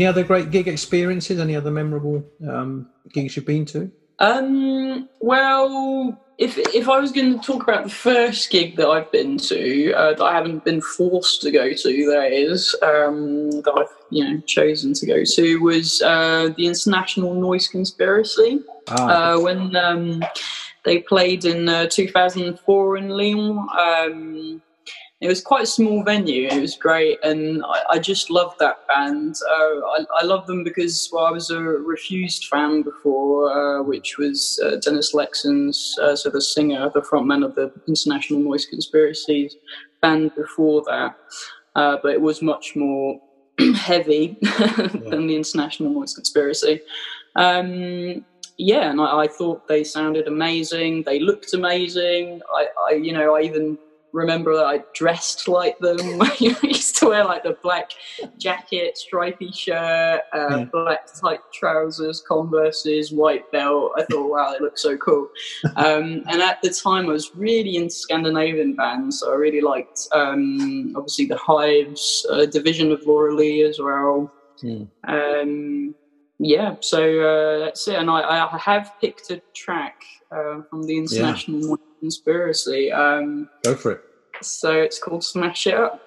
Any other great gig experiences? Any other memorable um, gigs you've been to? Um, well, if if I was going to talk about the first gig that I've been to, uh, that I haven't been forced to go to, that is, um, that I've you know chosen to go to, was uh, the International Noise Conspiracy Ah, uh, when um, they played in uh, 2004 in Lyon. It was quite a small venue. It was great, and I, I just loved that band. Uh, I, I love them because well, I was a Refused fan before, uh, which was uh, Dennis Lyxzén's, uh, so the singer, the frontman of the International Noise Conspiracies band before that. Uh, but it was much more [clears throat] heavy [laughs] than the International Noise Conspiracy. Um, yeah, and I, I thought they sounded amazing. They looked amazing. I, I, you know, I even remember that I dressed like them. [laughs] I used to wear like the black jacket, stripy shirt, uh, Yeah. black tight trousers, Converse's, white belt. I thought, wow, they look so cool. um, and at the time, I was really into Scandinavian bands. So I really liked, um, obviously, the Hives, uh, Division of Laura Lee as well. Hmm. Um, yeah, so uh, that's it. And I, I have picked a track uh, from the International Noise Conspiracy. Um, go for it. so it's called Smash It Up.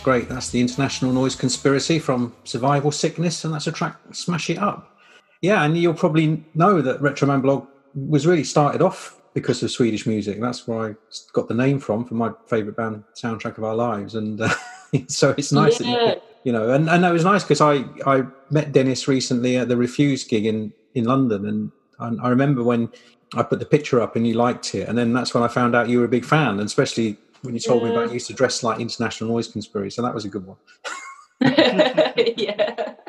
That's great. That's the International Noise Conspiracy from Survival Sickness, and that's a track Smash It Up. Yeah, and you'll probably know that Retroman Blog was really started off because of Swedish music. That's where I got the name from, for my favourite band, Soundtrack of Our Lives. And uh, [laughs] so it's nice that you, you know, and, and that was nice because I, I met Dennis recently at the Refused gig in, in London. And, and I remember when I put the picture up and you liked it. And then that's when I found out you were a big fan, and especially when you told me about you used to dress like International Noise Conspiracy. So that was a good one. yeah. [laughs]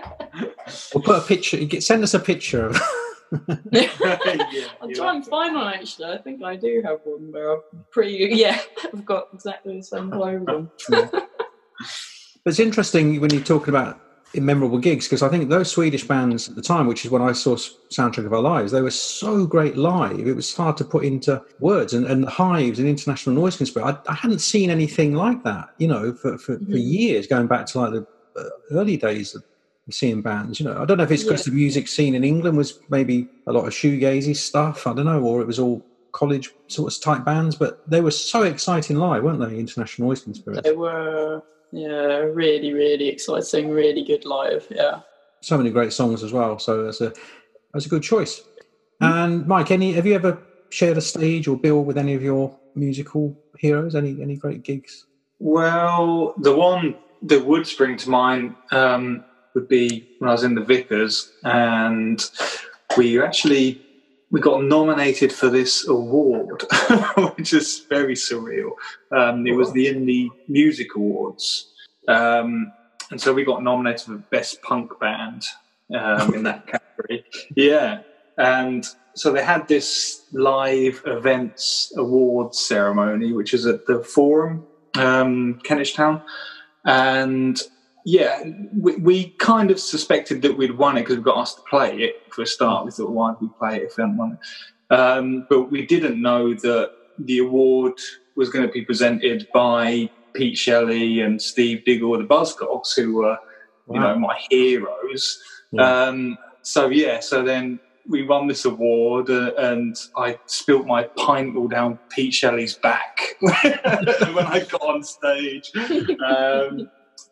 We'll put a picture, get- send us a picture of yeah, [laughs] I'll you try like and find one actually. I think I do have one where I'm pretty. Yeah, [laughs] I've got exactly the same clothes on. But it's interesting when you're talking about memorable gigs because I think those Swedish bands at the time, which is when I saw Soundtrack of Our Lives, they were so great live. It was hard to put into words. And, and Hives and International Noise Conspiracy, I, I hadn't seen anything like that, you know, for, for, for Mhm. years, going back to like the uh, early days of seeing bands. You know, I don't know if it's because Yeah. the music scene in England was maybe a lot of shoegazy stuff. I don't know, or it was all college sort of type bands, but they were so exciting live, weren't they? International Noise Conspiracy. They were, yeah, really, really exciting, really good live. Yeah. so many great songs as well. So that's a that's a good choice. And Mike, any have you ever shared a stage or bill with any of your musical heroes? Any any great gigs? Well, the one that would spring to mind um, would be when I was in the Vickers, and we actually we got nominated for this award, [laughs] which is very surreal. Um, it was the Indie Music Awards, um, and so we got nominated for best punk band um, in that category. Yeah, and so they had this live events awards ceremony, which is at the Forum, um, Kentish Town, and yeah, we, we kind of suspected that we'd won it because we got asked to play it for a start. We thought, why would we play it if we hadn't won it? Um, but we didn't know that the award was going to be presented by Pete Shelley and Steve Diggle, the Buzzcocks, who were, you know, my heroes. Yeah. Um, so yeah, so then we won this award, uh, and I spilt my pint all down Pete Shelley's back [laughs] when I got on stage. Um,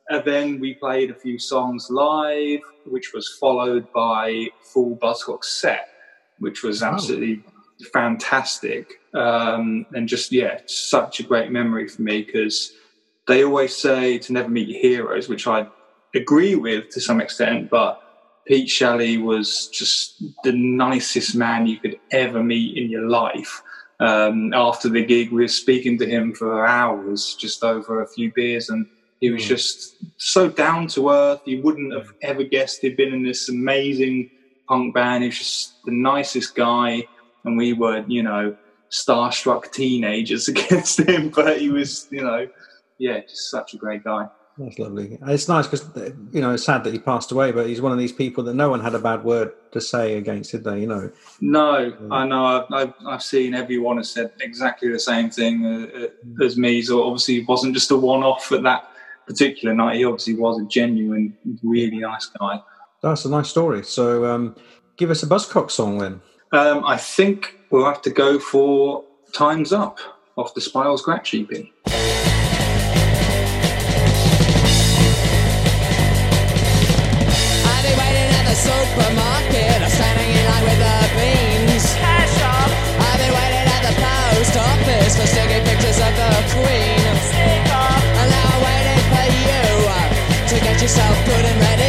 and then we played a few songs live, which was followed by full Buzzcock set, which was Wow. absolutely fantastic. Um, and just yeah, such a great memory for me because they always say to never meet your heroes, which I agree with to some extent, but Pete Shelley was just the nicest man you could ever meet in your life. Um, after the gig, we were speaking to him for hours, just over a few beers, and he was Mm. just so down to earth. You wouldn't have ever guessed he'd been in this amazing punk band. He was just the nicest guy, and we were, you know, starstruck teenagers [laughs] against him. But he was, you know, yeah, just such a great guy. That's lovely. It's nice because you know it's sad that he passed away, but he's one of these people that no one had a bad word to say against, did they? You know, No. I know. I've, I've, seen everyone has said exactly the same thing uh, uh, as me. So obviously, it wasn't just a one-off at that particular night. He obviously was a genuine, really nice guy. that's a nice story. So, um, give us a Buzzcock song then. Um, I think we'll have to go for "Times Up" off the Spiral Scratch E yourself good and ready.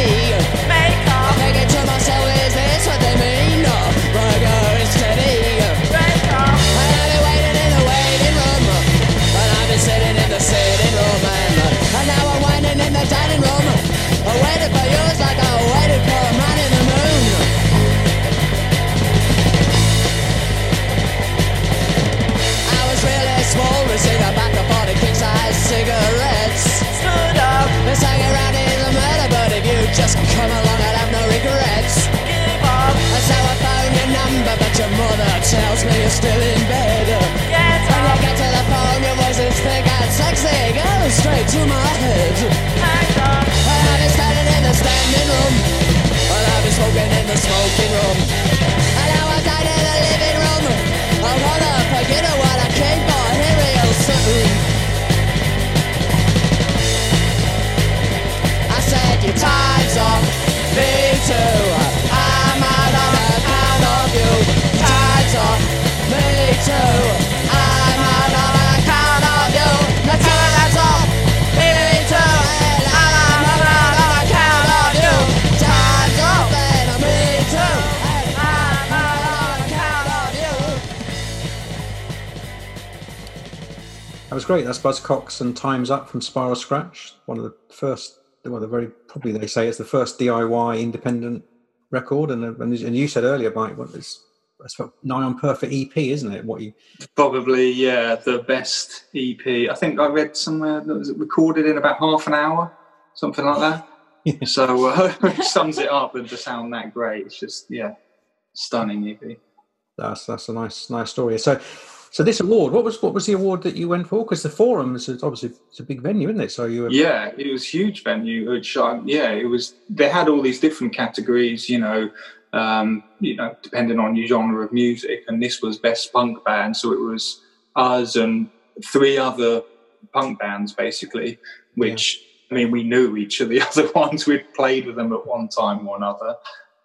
Great. That's Buzzcocks and Time's Up from Spiral Scratch. One of the first, well, the very probably they say it's the first DIY independent record. And and, and you said earlier, Mike, what it's, it's about nigh on perfect EP, isn't it? What you Probably, yeah, the best EP. I think I read somewhere that was recorded in about half an hour, something like that. [laughs] Yeah. So uh, [laughs] it sums it up and to sound that great. It's just, yeah, stunning EP. that's that's a nice nice story. So. So this award, what was what was the award that you went for? Because the forum is obviously it's a big venue, isn't it? So you were Yeah, it was huge venue. Which, um, yeah, it was. They had all these different categories, you know, um, you know, depending on your genre of music. And this was best punk band, so it was us and three other punk bands basically. Which I mean, we knew each of the [laughs] other ones. We'd played with them at one time or another.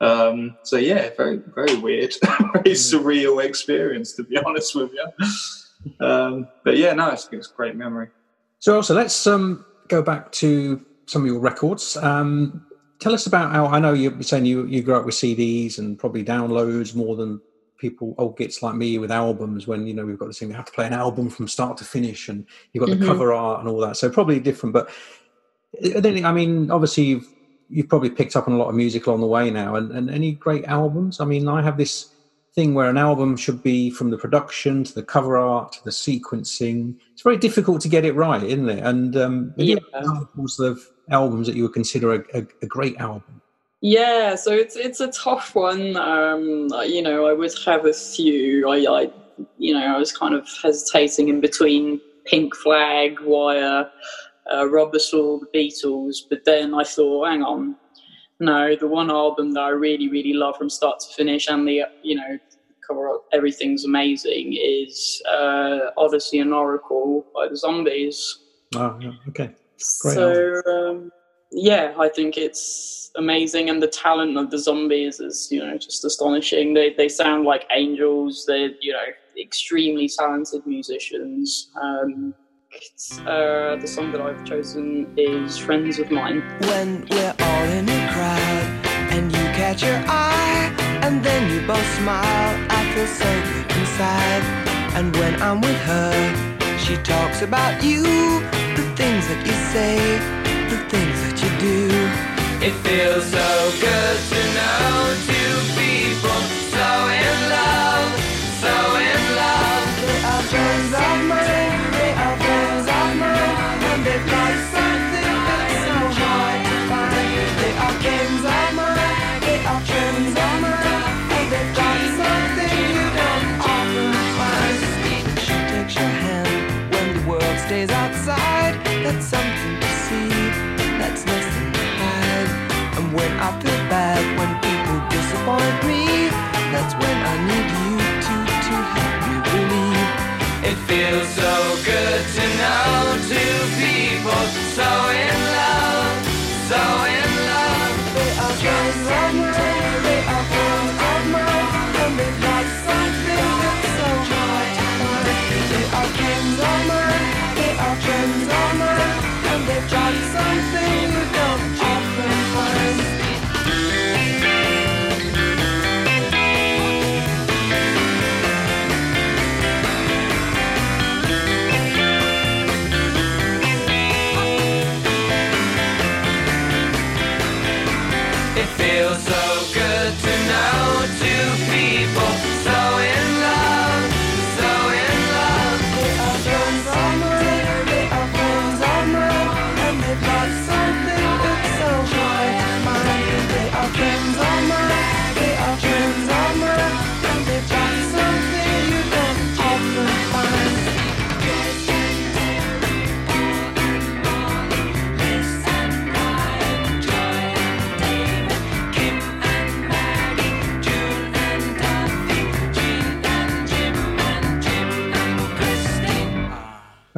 Um, so yeah, very very weird, [laughs] very surreal experience to be [laughs] honest with you. Um, but yeah, no, it's, it's a great memory. So also let's um, go back to some of your records. Um, tell us about how I know you're saying you you grew up with CDs and probably downloads more than people old gits like me with albums. When you know we've got this thing, we have to play an album from start to finish, and you've got the Mhm. cover art and all that. So probably different, but I don't I mean, obviously you've you've probably picked up on a lot of music along the way now, and, and any great albums. I mean, I have this thing where an album should be from the production to the cover art to the sequencing. It's very difficult to get it right, isn't it? And um, Yeah. examples of albums that you would consider a, a, a great album. Yeah, so it's it's a tough one. Um, you know, I would have a few. I, I, you know, I was kind of hesitating in between Pink Flag, Wire, uh, Rubber Soul, the Beatles, but then I thought, hang on, no, the one album that I really, really love from start to finish, and the you know, cover everything's amazing, is uh, Odessey and Oracle by the Zombies. Oh, yeah, okay. Great so um, yeah, I think it's amazing, and the talent of the zombies is you know just astonishing. They they sound like angels. They're you know extremely talented musicians. Um, it's, uh, the song that I've chosen is "Friends of Mine." when we're all in a crowd and you catch her eye and then you both smile i feel so good inside. And when i'm with her she talks about you the things that you say the things that you do. It feels so good to know two people the outside. That's something to see that's nothing to hide. And when I feel bad when people disappoint me that's when I need you to to help me believe. It feels so good to know two people so in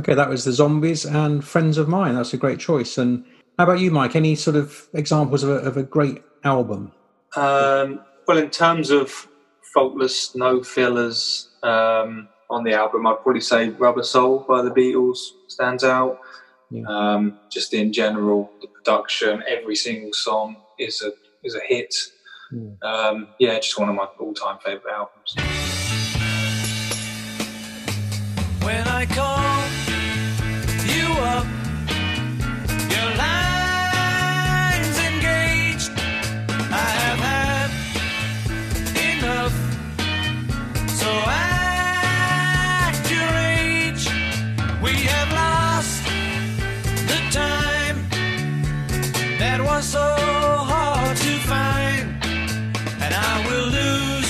Okay, that was the Zombies and Friends of Mine. That's a great choice. And how about you, Mike? Any sort of examples of a, of a great album? Um, well, in terms of faultless, no fillers um, on the album, I'd probably say Rubber Soul by the Beatles stands out. Yeah. Um, just in general, the production, every single song is a is a hit. Hmm. Um, yeah, just one of my all time favorite albums. When I call up. Your line's engaged. I have had enough. So act your age. We have lost the time that was so hard to find. And I will lose.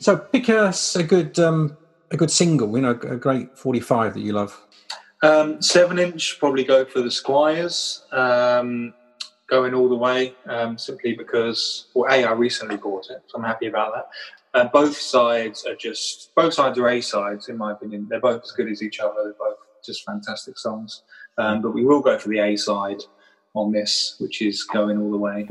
So pick us a good um, a good single, you know, a great forty-five that you love. Um, seven inch, probably go for the Squires. Um, going all the way, um, simply because, well, A, I recently bought it, so I'm happy about that. And both sides are just, both sides are A sides, in my opinion. They're both as good as each other. They're both just fantastic songs. Um, but we will go for the A side on this, which is going all the way.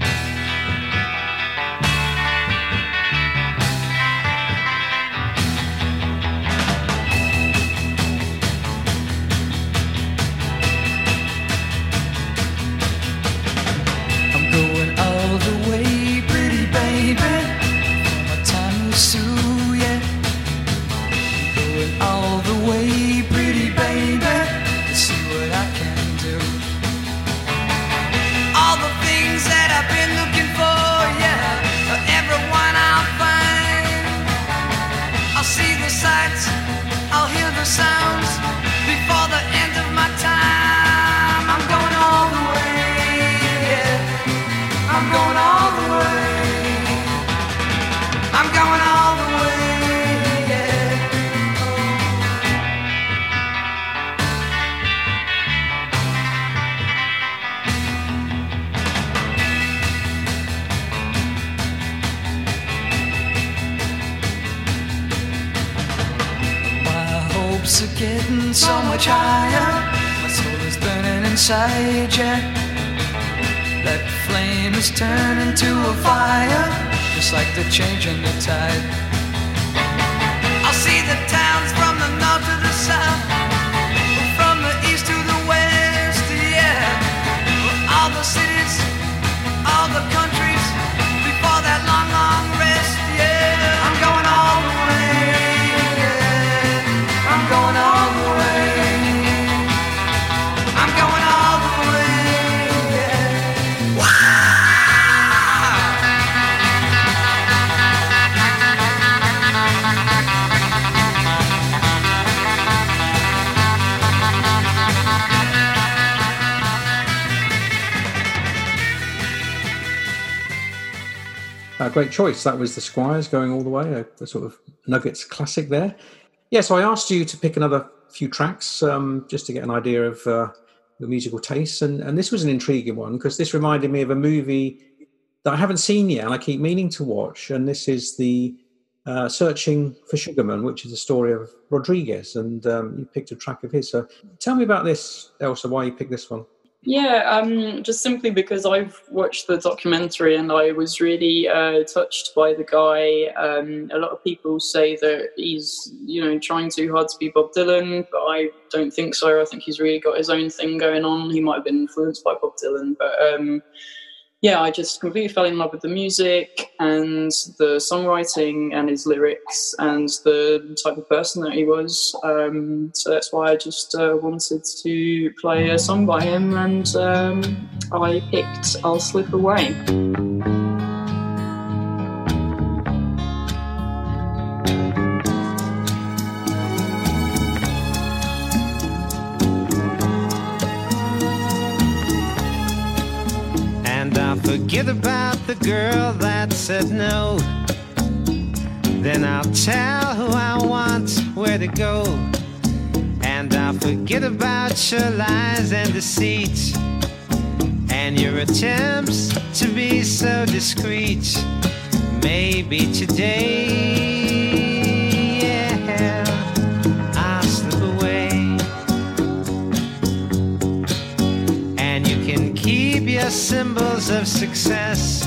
Great choice. That was the Squires going all the way, a, a sort of Nuggets classic there. Yeah, so I asked you to pick another few tracks um, just to get an idea of uh, your musical tastes, and, and this was an intriguing one because this reminded me of a movie that I haven't seen yet and I keep meaning to watch, and this is the uh, Searching for Sugarman, which is the story of Rodriguez, and um, you picked a track of his. So tell me about this, Elsa, why you picked this one. Yeah, um, just simply because I've watched the documentary and I was really uh, touched by the guy. Um, a lot of people say that he's, you know, trying too hard to be Bob Dylan, but I don't think so. I think he's really got his own thing going on. He might have been influenced by Bob Dylan, but um, yeah, I just completely fell in love with the music and the songwriting and his lyrics and the type of person that he was. Um, so that's why I just uh, wanted to play a song by him, and um, I picked "I'll Slip Away." Forget about the girl that said no. Then I'll tell who I want where to go. And I'll forget about your lies and deceit. And your attempts to be so discreet. Maybe today, your symbols of success.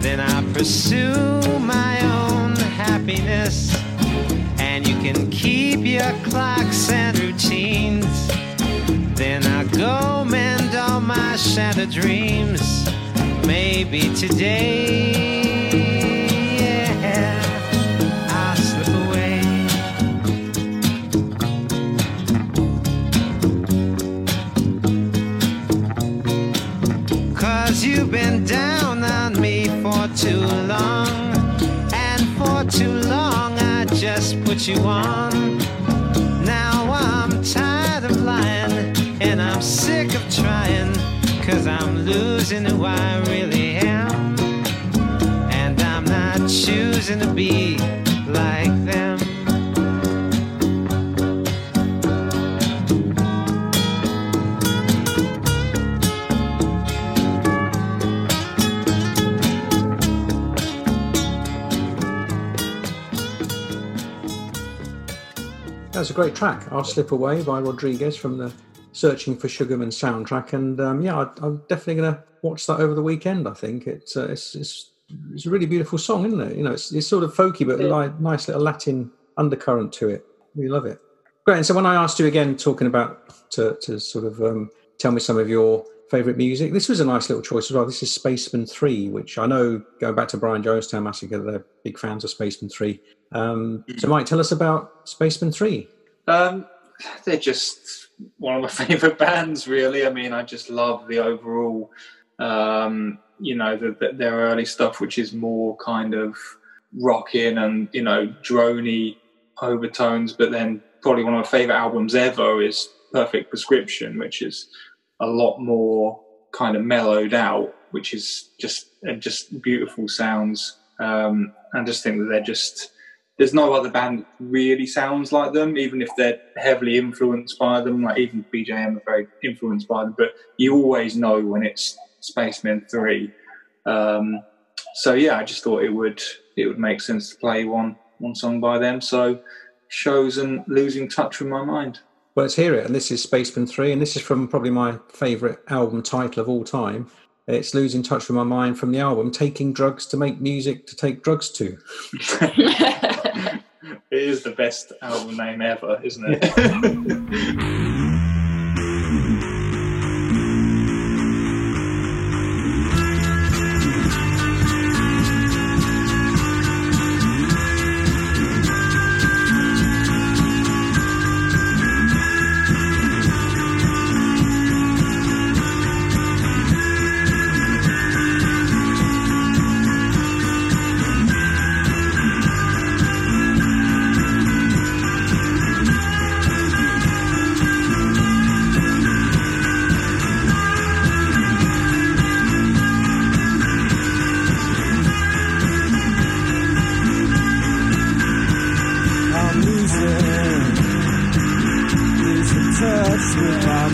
Then I pursue my own happiness, and you can keep your clocks and routines. Then I go mend all my shattered dreams. maybe today. You've been down on me for too long. And for too long, I just put you on. Now I'm tired of lying. And I'm sick of trying. Cause I'm losing who I really am. And I'm not choosing to be like them. That was a great track. I'll Slip Away by Rodriguez from the Searching for Sugarman soundtrack. And um, yeah, I, I'm definitely going to watch that over the weekend. I think it's, uh, it's, it's, it's a really beautiful song, isn't it? You know, it's, it's sort of folky, but li- nice little Latin undercurrent to it. We love it. Great. And so when I asked you again, talking about to, to sort of um, tell me some of your favourite music, this was a nice little choice as well. This is Spacemen 3, which I know, going back to Brian Jonestown Massacre, they're big fans of Spacemen 3. Um, so, Mike, tell us about Spacemen 3. Um, they're just one of my [laughs] favourite bands, really. I mean, I just love the overall, um, you know, the, the, their early stuff, which is more kind of rocking and you know drony overtones. But then probably one of my favourite albums ever is Perfect Prescription, which is a lot more kind of mellowed out, which is just just beautiful sounds. Um, I just think that they're just there's no other band that really sounds like them, even if they're heavily influenced by them. Like even BJM are very influenced by them, but you always know when it's Spacemen Three. Um, so yeah, I just thought it would it would make sense to play one one song by them. So shows and losing touch with my mind. Well, let's hear it. And this is Spacemen 3, and this is from probably my favourite album title of all time. It's Losing Touch with My Mind from the album Taking Drugs to Make Music to Take Drugs to. [laughs] [laughs] Is the best album name ever, isn't it? [laughs]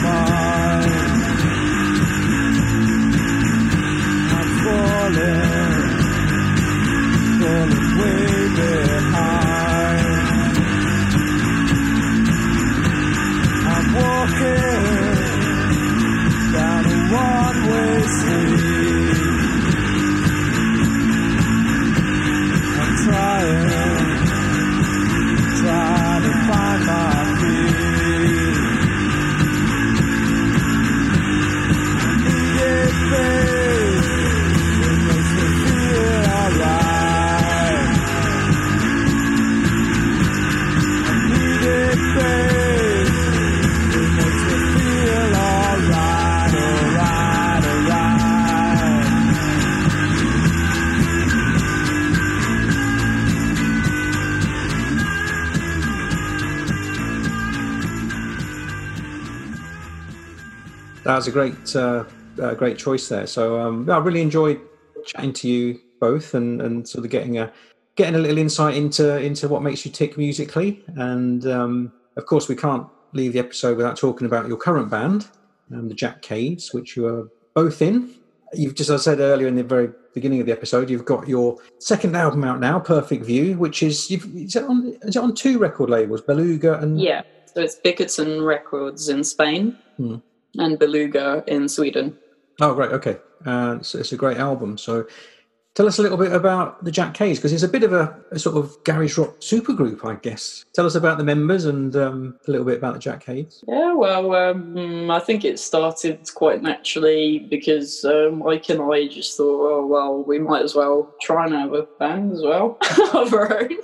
with That was a great, uh, uh, great choice there. So um, I really enjoyed chatting to you both and, and sort of getting a getting a little insight into into what makes you tick musically. And um, of course, we can't leave the episode without talking about your current band, um, the Jack Cades, which you are both in. You've just, as I said earlier in the very beginning of the episode, you've got your second album out now, Perfect View, which is you've, is it on is it on two record labels, Beluga and yeah, so it's Bickerton Records in Spain Hmm. And Beluga in Sweden. Oh, great. Okay. Uh, so it's a great album. So Tell us a little bit about the Jack Cades because it's a bit of a, a sort of garage rock supergroup, I guess. Tell us about the members and um, a little bit about the Jack Cades. Yeah, well, um, I think it started quite naturally because um, Mike and I just thought, oh, well, we might as well try and have a band as well [laughs] of our own.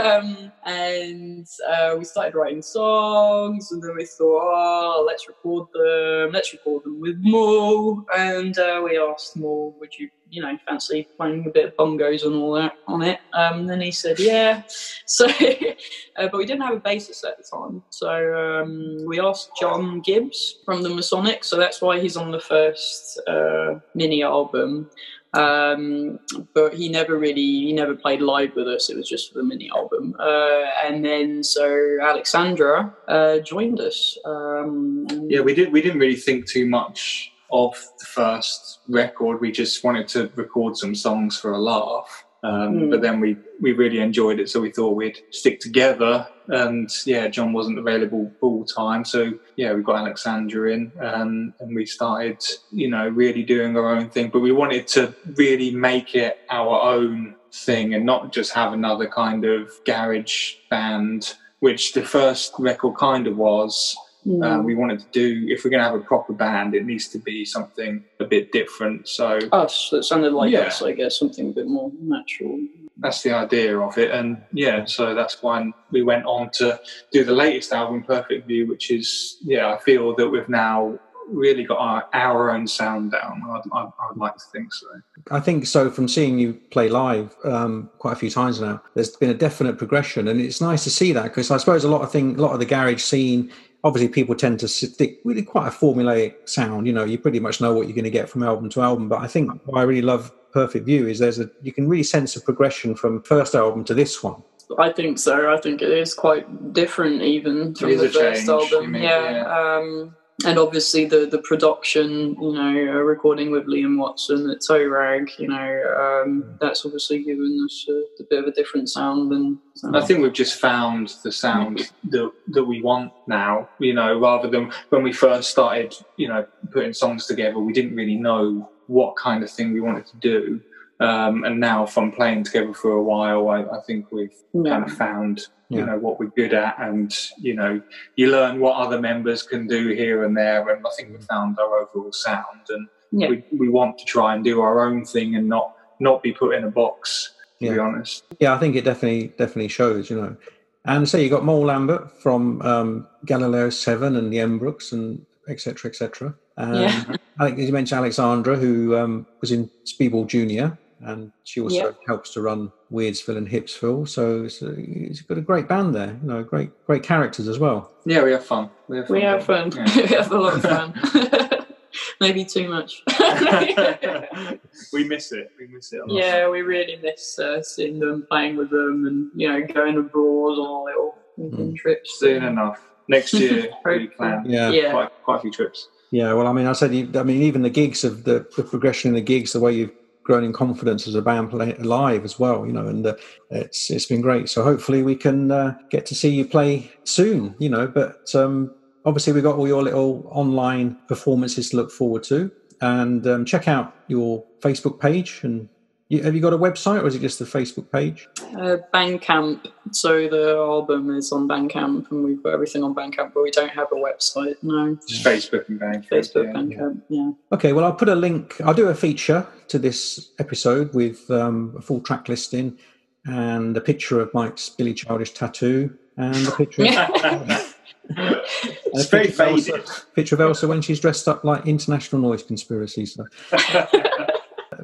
um, and uh, we started writing songs, and then we thought, oh, let's record them, let's record them with Mo. And uh, we asked Mo, would you, you know, fancy playing a bit of bongos and all that on it? Um, and he said, yeah. [laughs] So, [laughs] uh, but we didn't have a bassist at the time. So um, we asked John Gibbs from the Masonic. So that's why he's on the first uh, mini album. Um, but he never really, he never played live with us. It was just for the mini album. Uh, and then so Alexandra uh, joined us. Um, Yeah, we did. We didn't really think too much of the first record. We just wanted to record some songs for a laugh. Um, Hmm. But then we we really enjoyed it, so we thought we'd stick together. And yeah, John wasn't available full time, so yeah, we got Alexandra in, um, and we started, you know, really doing our own thing. But we wanted to really make it our own thing, and not just have another kind of garage band, which the first record kind of was. Mm. Um, we wanted to do if we're going to have a proper band, it needs to be something a bit different. So us that sounded like Yeah. us, I guess, something a bit more natural. that's the idea of it, and yeah, so that's why we went on to do the latest album, Perfect View, which is yeah, I feel that we've now really got our, our own sound down. I'd, I'd, I'd like to think so. I think so. From seeing you play live um, quite a few times now, there's been a definite progression, and it's nice to see that because I suppose a lot of thing, a lot of the garage scene, obviously people tend to stick really quite a formulaic sound. You know, you pretty much know what you're going to get from album to album. But I think what I really love Perfect View is there's a you can really sense a progression from first album to this one. I think so. I think it is quite different even from the first change, album. mean, yeah. yeah. Um, and obviously the the production, you know, uh, recording with Liam Watson at Toe Rag, you know, um, that's obviously given us a, a bit of a different sound. And And I think we've just found the sound that that we want now. You know, rather than when we first started, you know, putting songs together, we didn't really know what kind of thing we wanted to do. Um, and now, from playing together for a while, I, I think we've Yeah. kind of found, you Yeah. know, what we're good at, and you know, you learn what other members can do here and there. And I think we've found our overall sound, and Yeah. we, we want to try and do our own thing and not not be put in a box. To be Yeah. honest. Yeah, I think it definitely definitely shows, you know. And so you got Mole Lambert from um, Galileo Seven and the Embrooks and etc. etc. Um, Yeah. I think you mentioned Alexandra, who um, was in Speedball Junior, and she also Yeah. helps to run Weirdsville and Hipsville. So it's, a, it's got a great band there, you know, great great characters as well. Yeah, we have fun. We have fun. we have fun. Yeah. [laughs] we have a lot of fun. [laughs] Maybe too much. [laughs] we miss it. We miss it. A lot. yeah, we really miss uh, seeing them, playing with them, and you know, going abroad on little weekend trips. Soon enough. Next year we plan Yeah. Yeah. quite, quite a few trips. Yeah, well, I mean, I said, I mean, even the gigs of the, the progression in the gigs, the way you've grown in confidence as a band play live as well, you know, and uh, it's it's been great. So hopefully we can uh, get to see you play soon, you know. But um, obviously we've got all your little online performances to look forward to, and um, check out your Facebook page. And you, have you got a website, or is it just the Facebook page? Uh, Bandcamp. So the album is on Bandcamp, and we've got everything on Bandcamp, but we don't have a website. No, Just Facebook and Bandcamp. Facebook yeah. Bandcamp. Yeah. Okay, well, I'll put a link. I'll do a feature to this episode with um, a full track listing and a picture of Mike's Billy Childish tattoo and a picture, [laughs] [laughs] it's a very picture, of Elsa, picture of Elsa when she's dressed up like International Noise Conspiracy. So [laughs]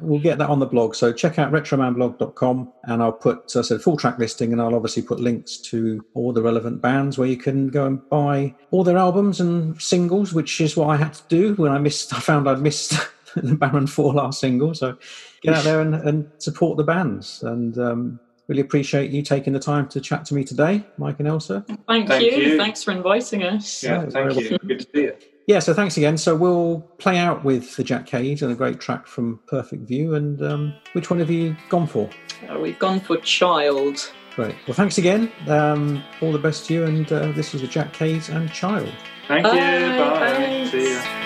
we'll get that on the blog. So check out retromanblog.com and I'll put, as I said, full track listing and I'll obviously put links to all the relevant bands where you can go and buy all their albums and singles, which is what I had to do when I missed, [laughs] I found I'd missed [laughs] the Baron 4 last single. So get out there and, and support the bands. And um, really appreciate you taking the time to chat to me today, Mike and Elsa. Thank, Thank you. you. Thanks for inviting us. yeah, Yeah, thank very you. Good to see you. Yeah, so thanks again. So we'll play out with the Jack Cades and a great track from Perfect View. And um, which one have you gone for? Uh, we've gone for Child. Great. Well, thanks again. Um, all the best to you. And uh, this was the Jack Cades and Child. Thank Bye, you. Bye. thanks. See ya.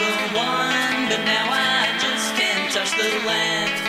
Was one, but now I just can't touch the land.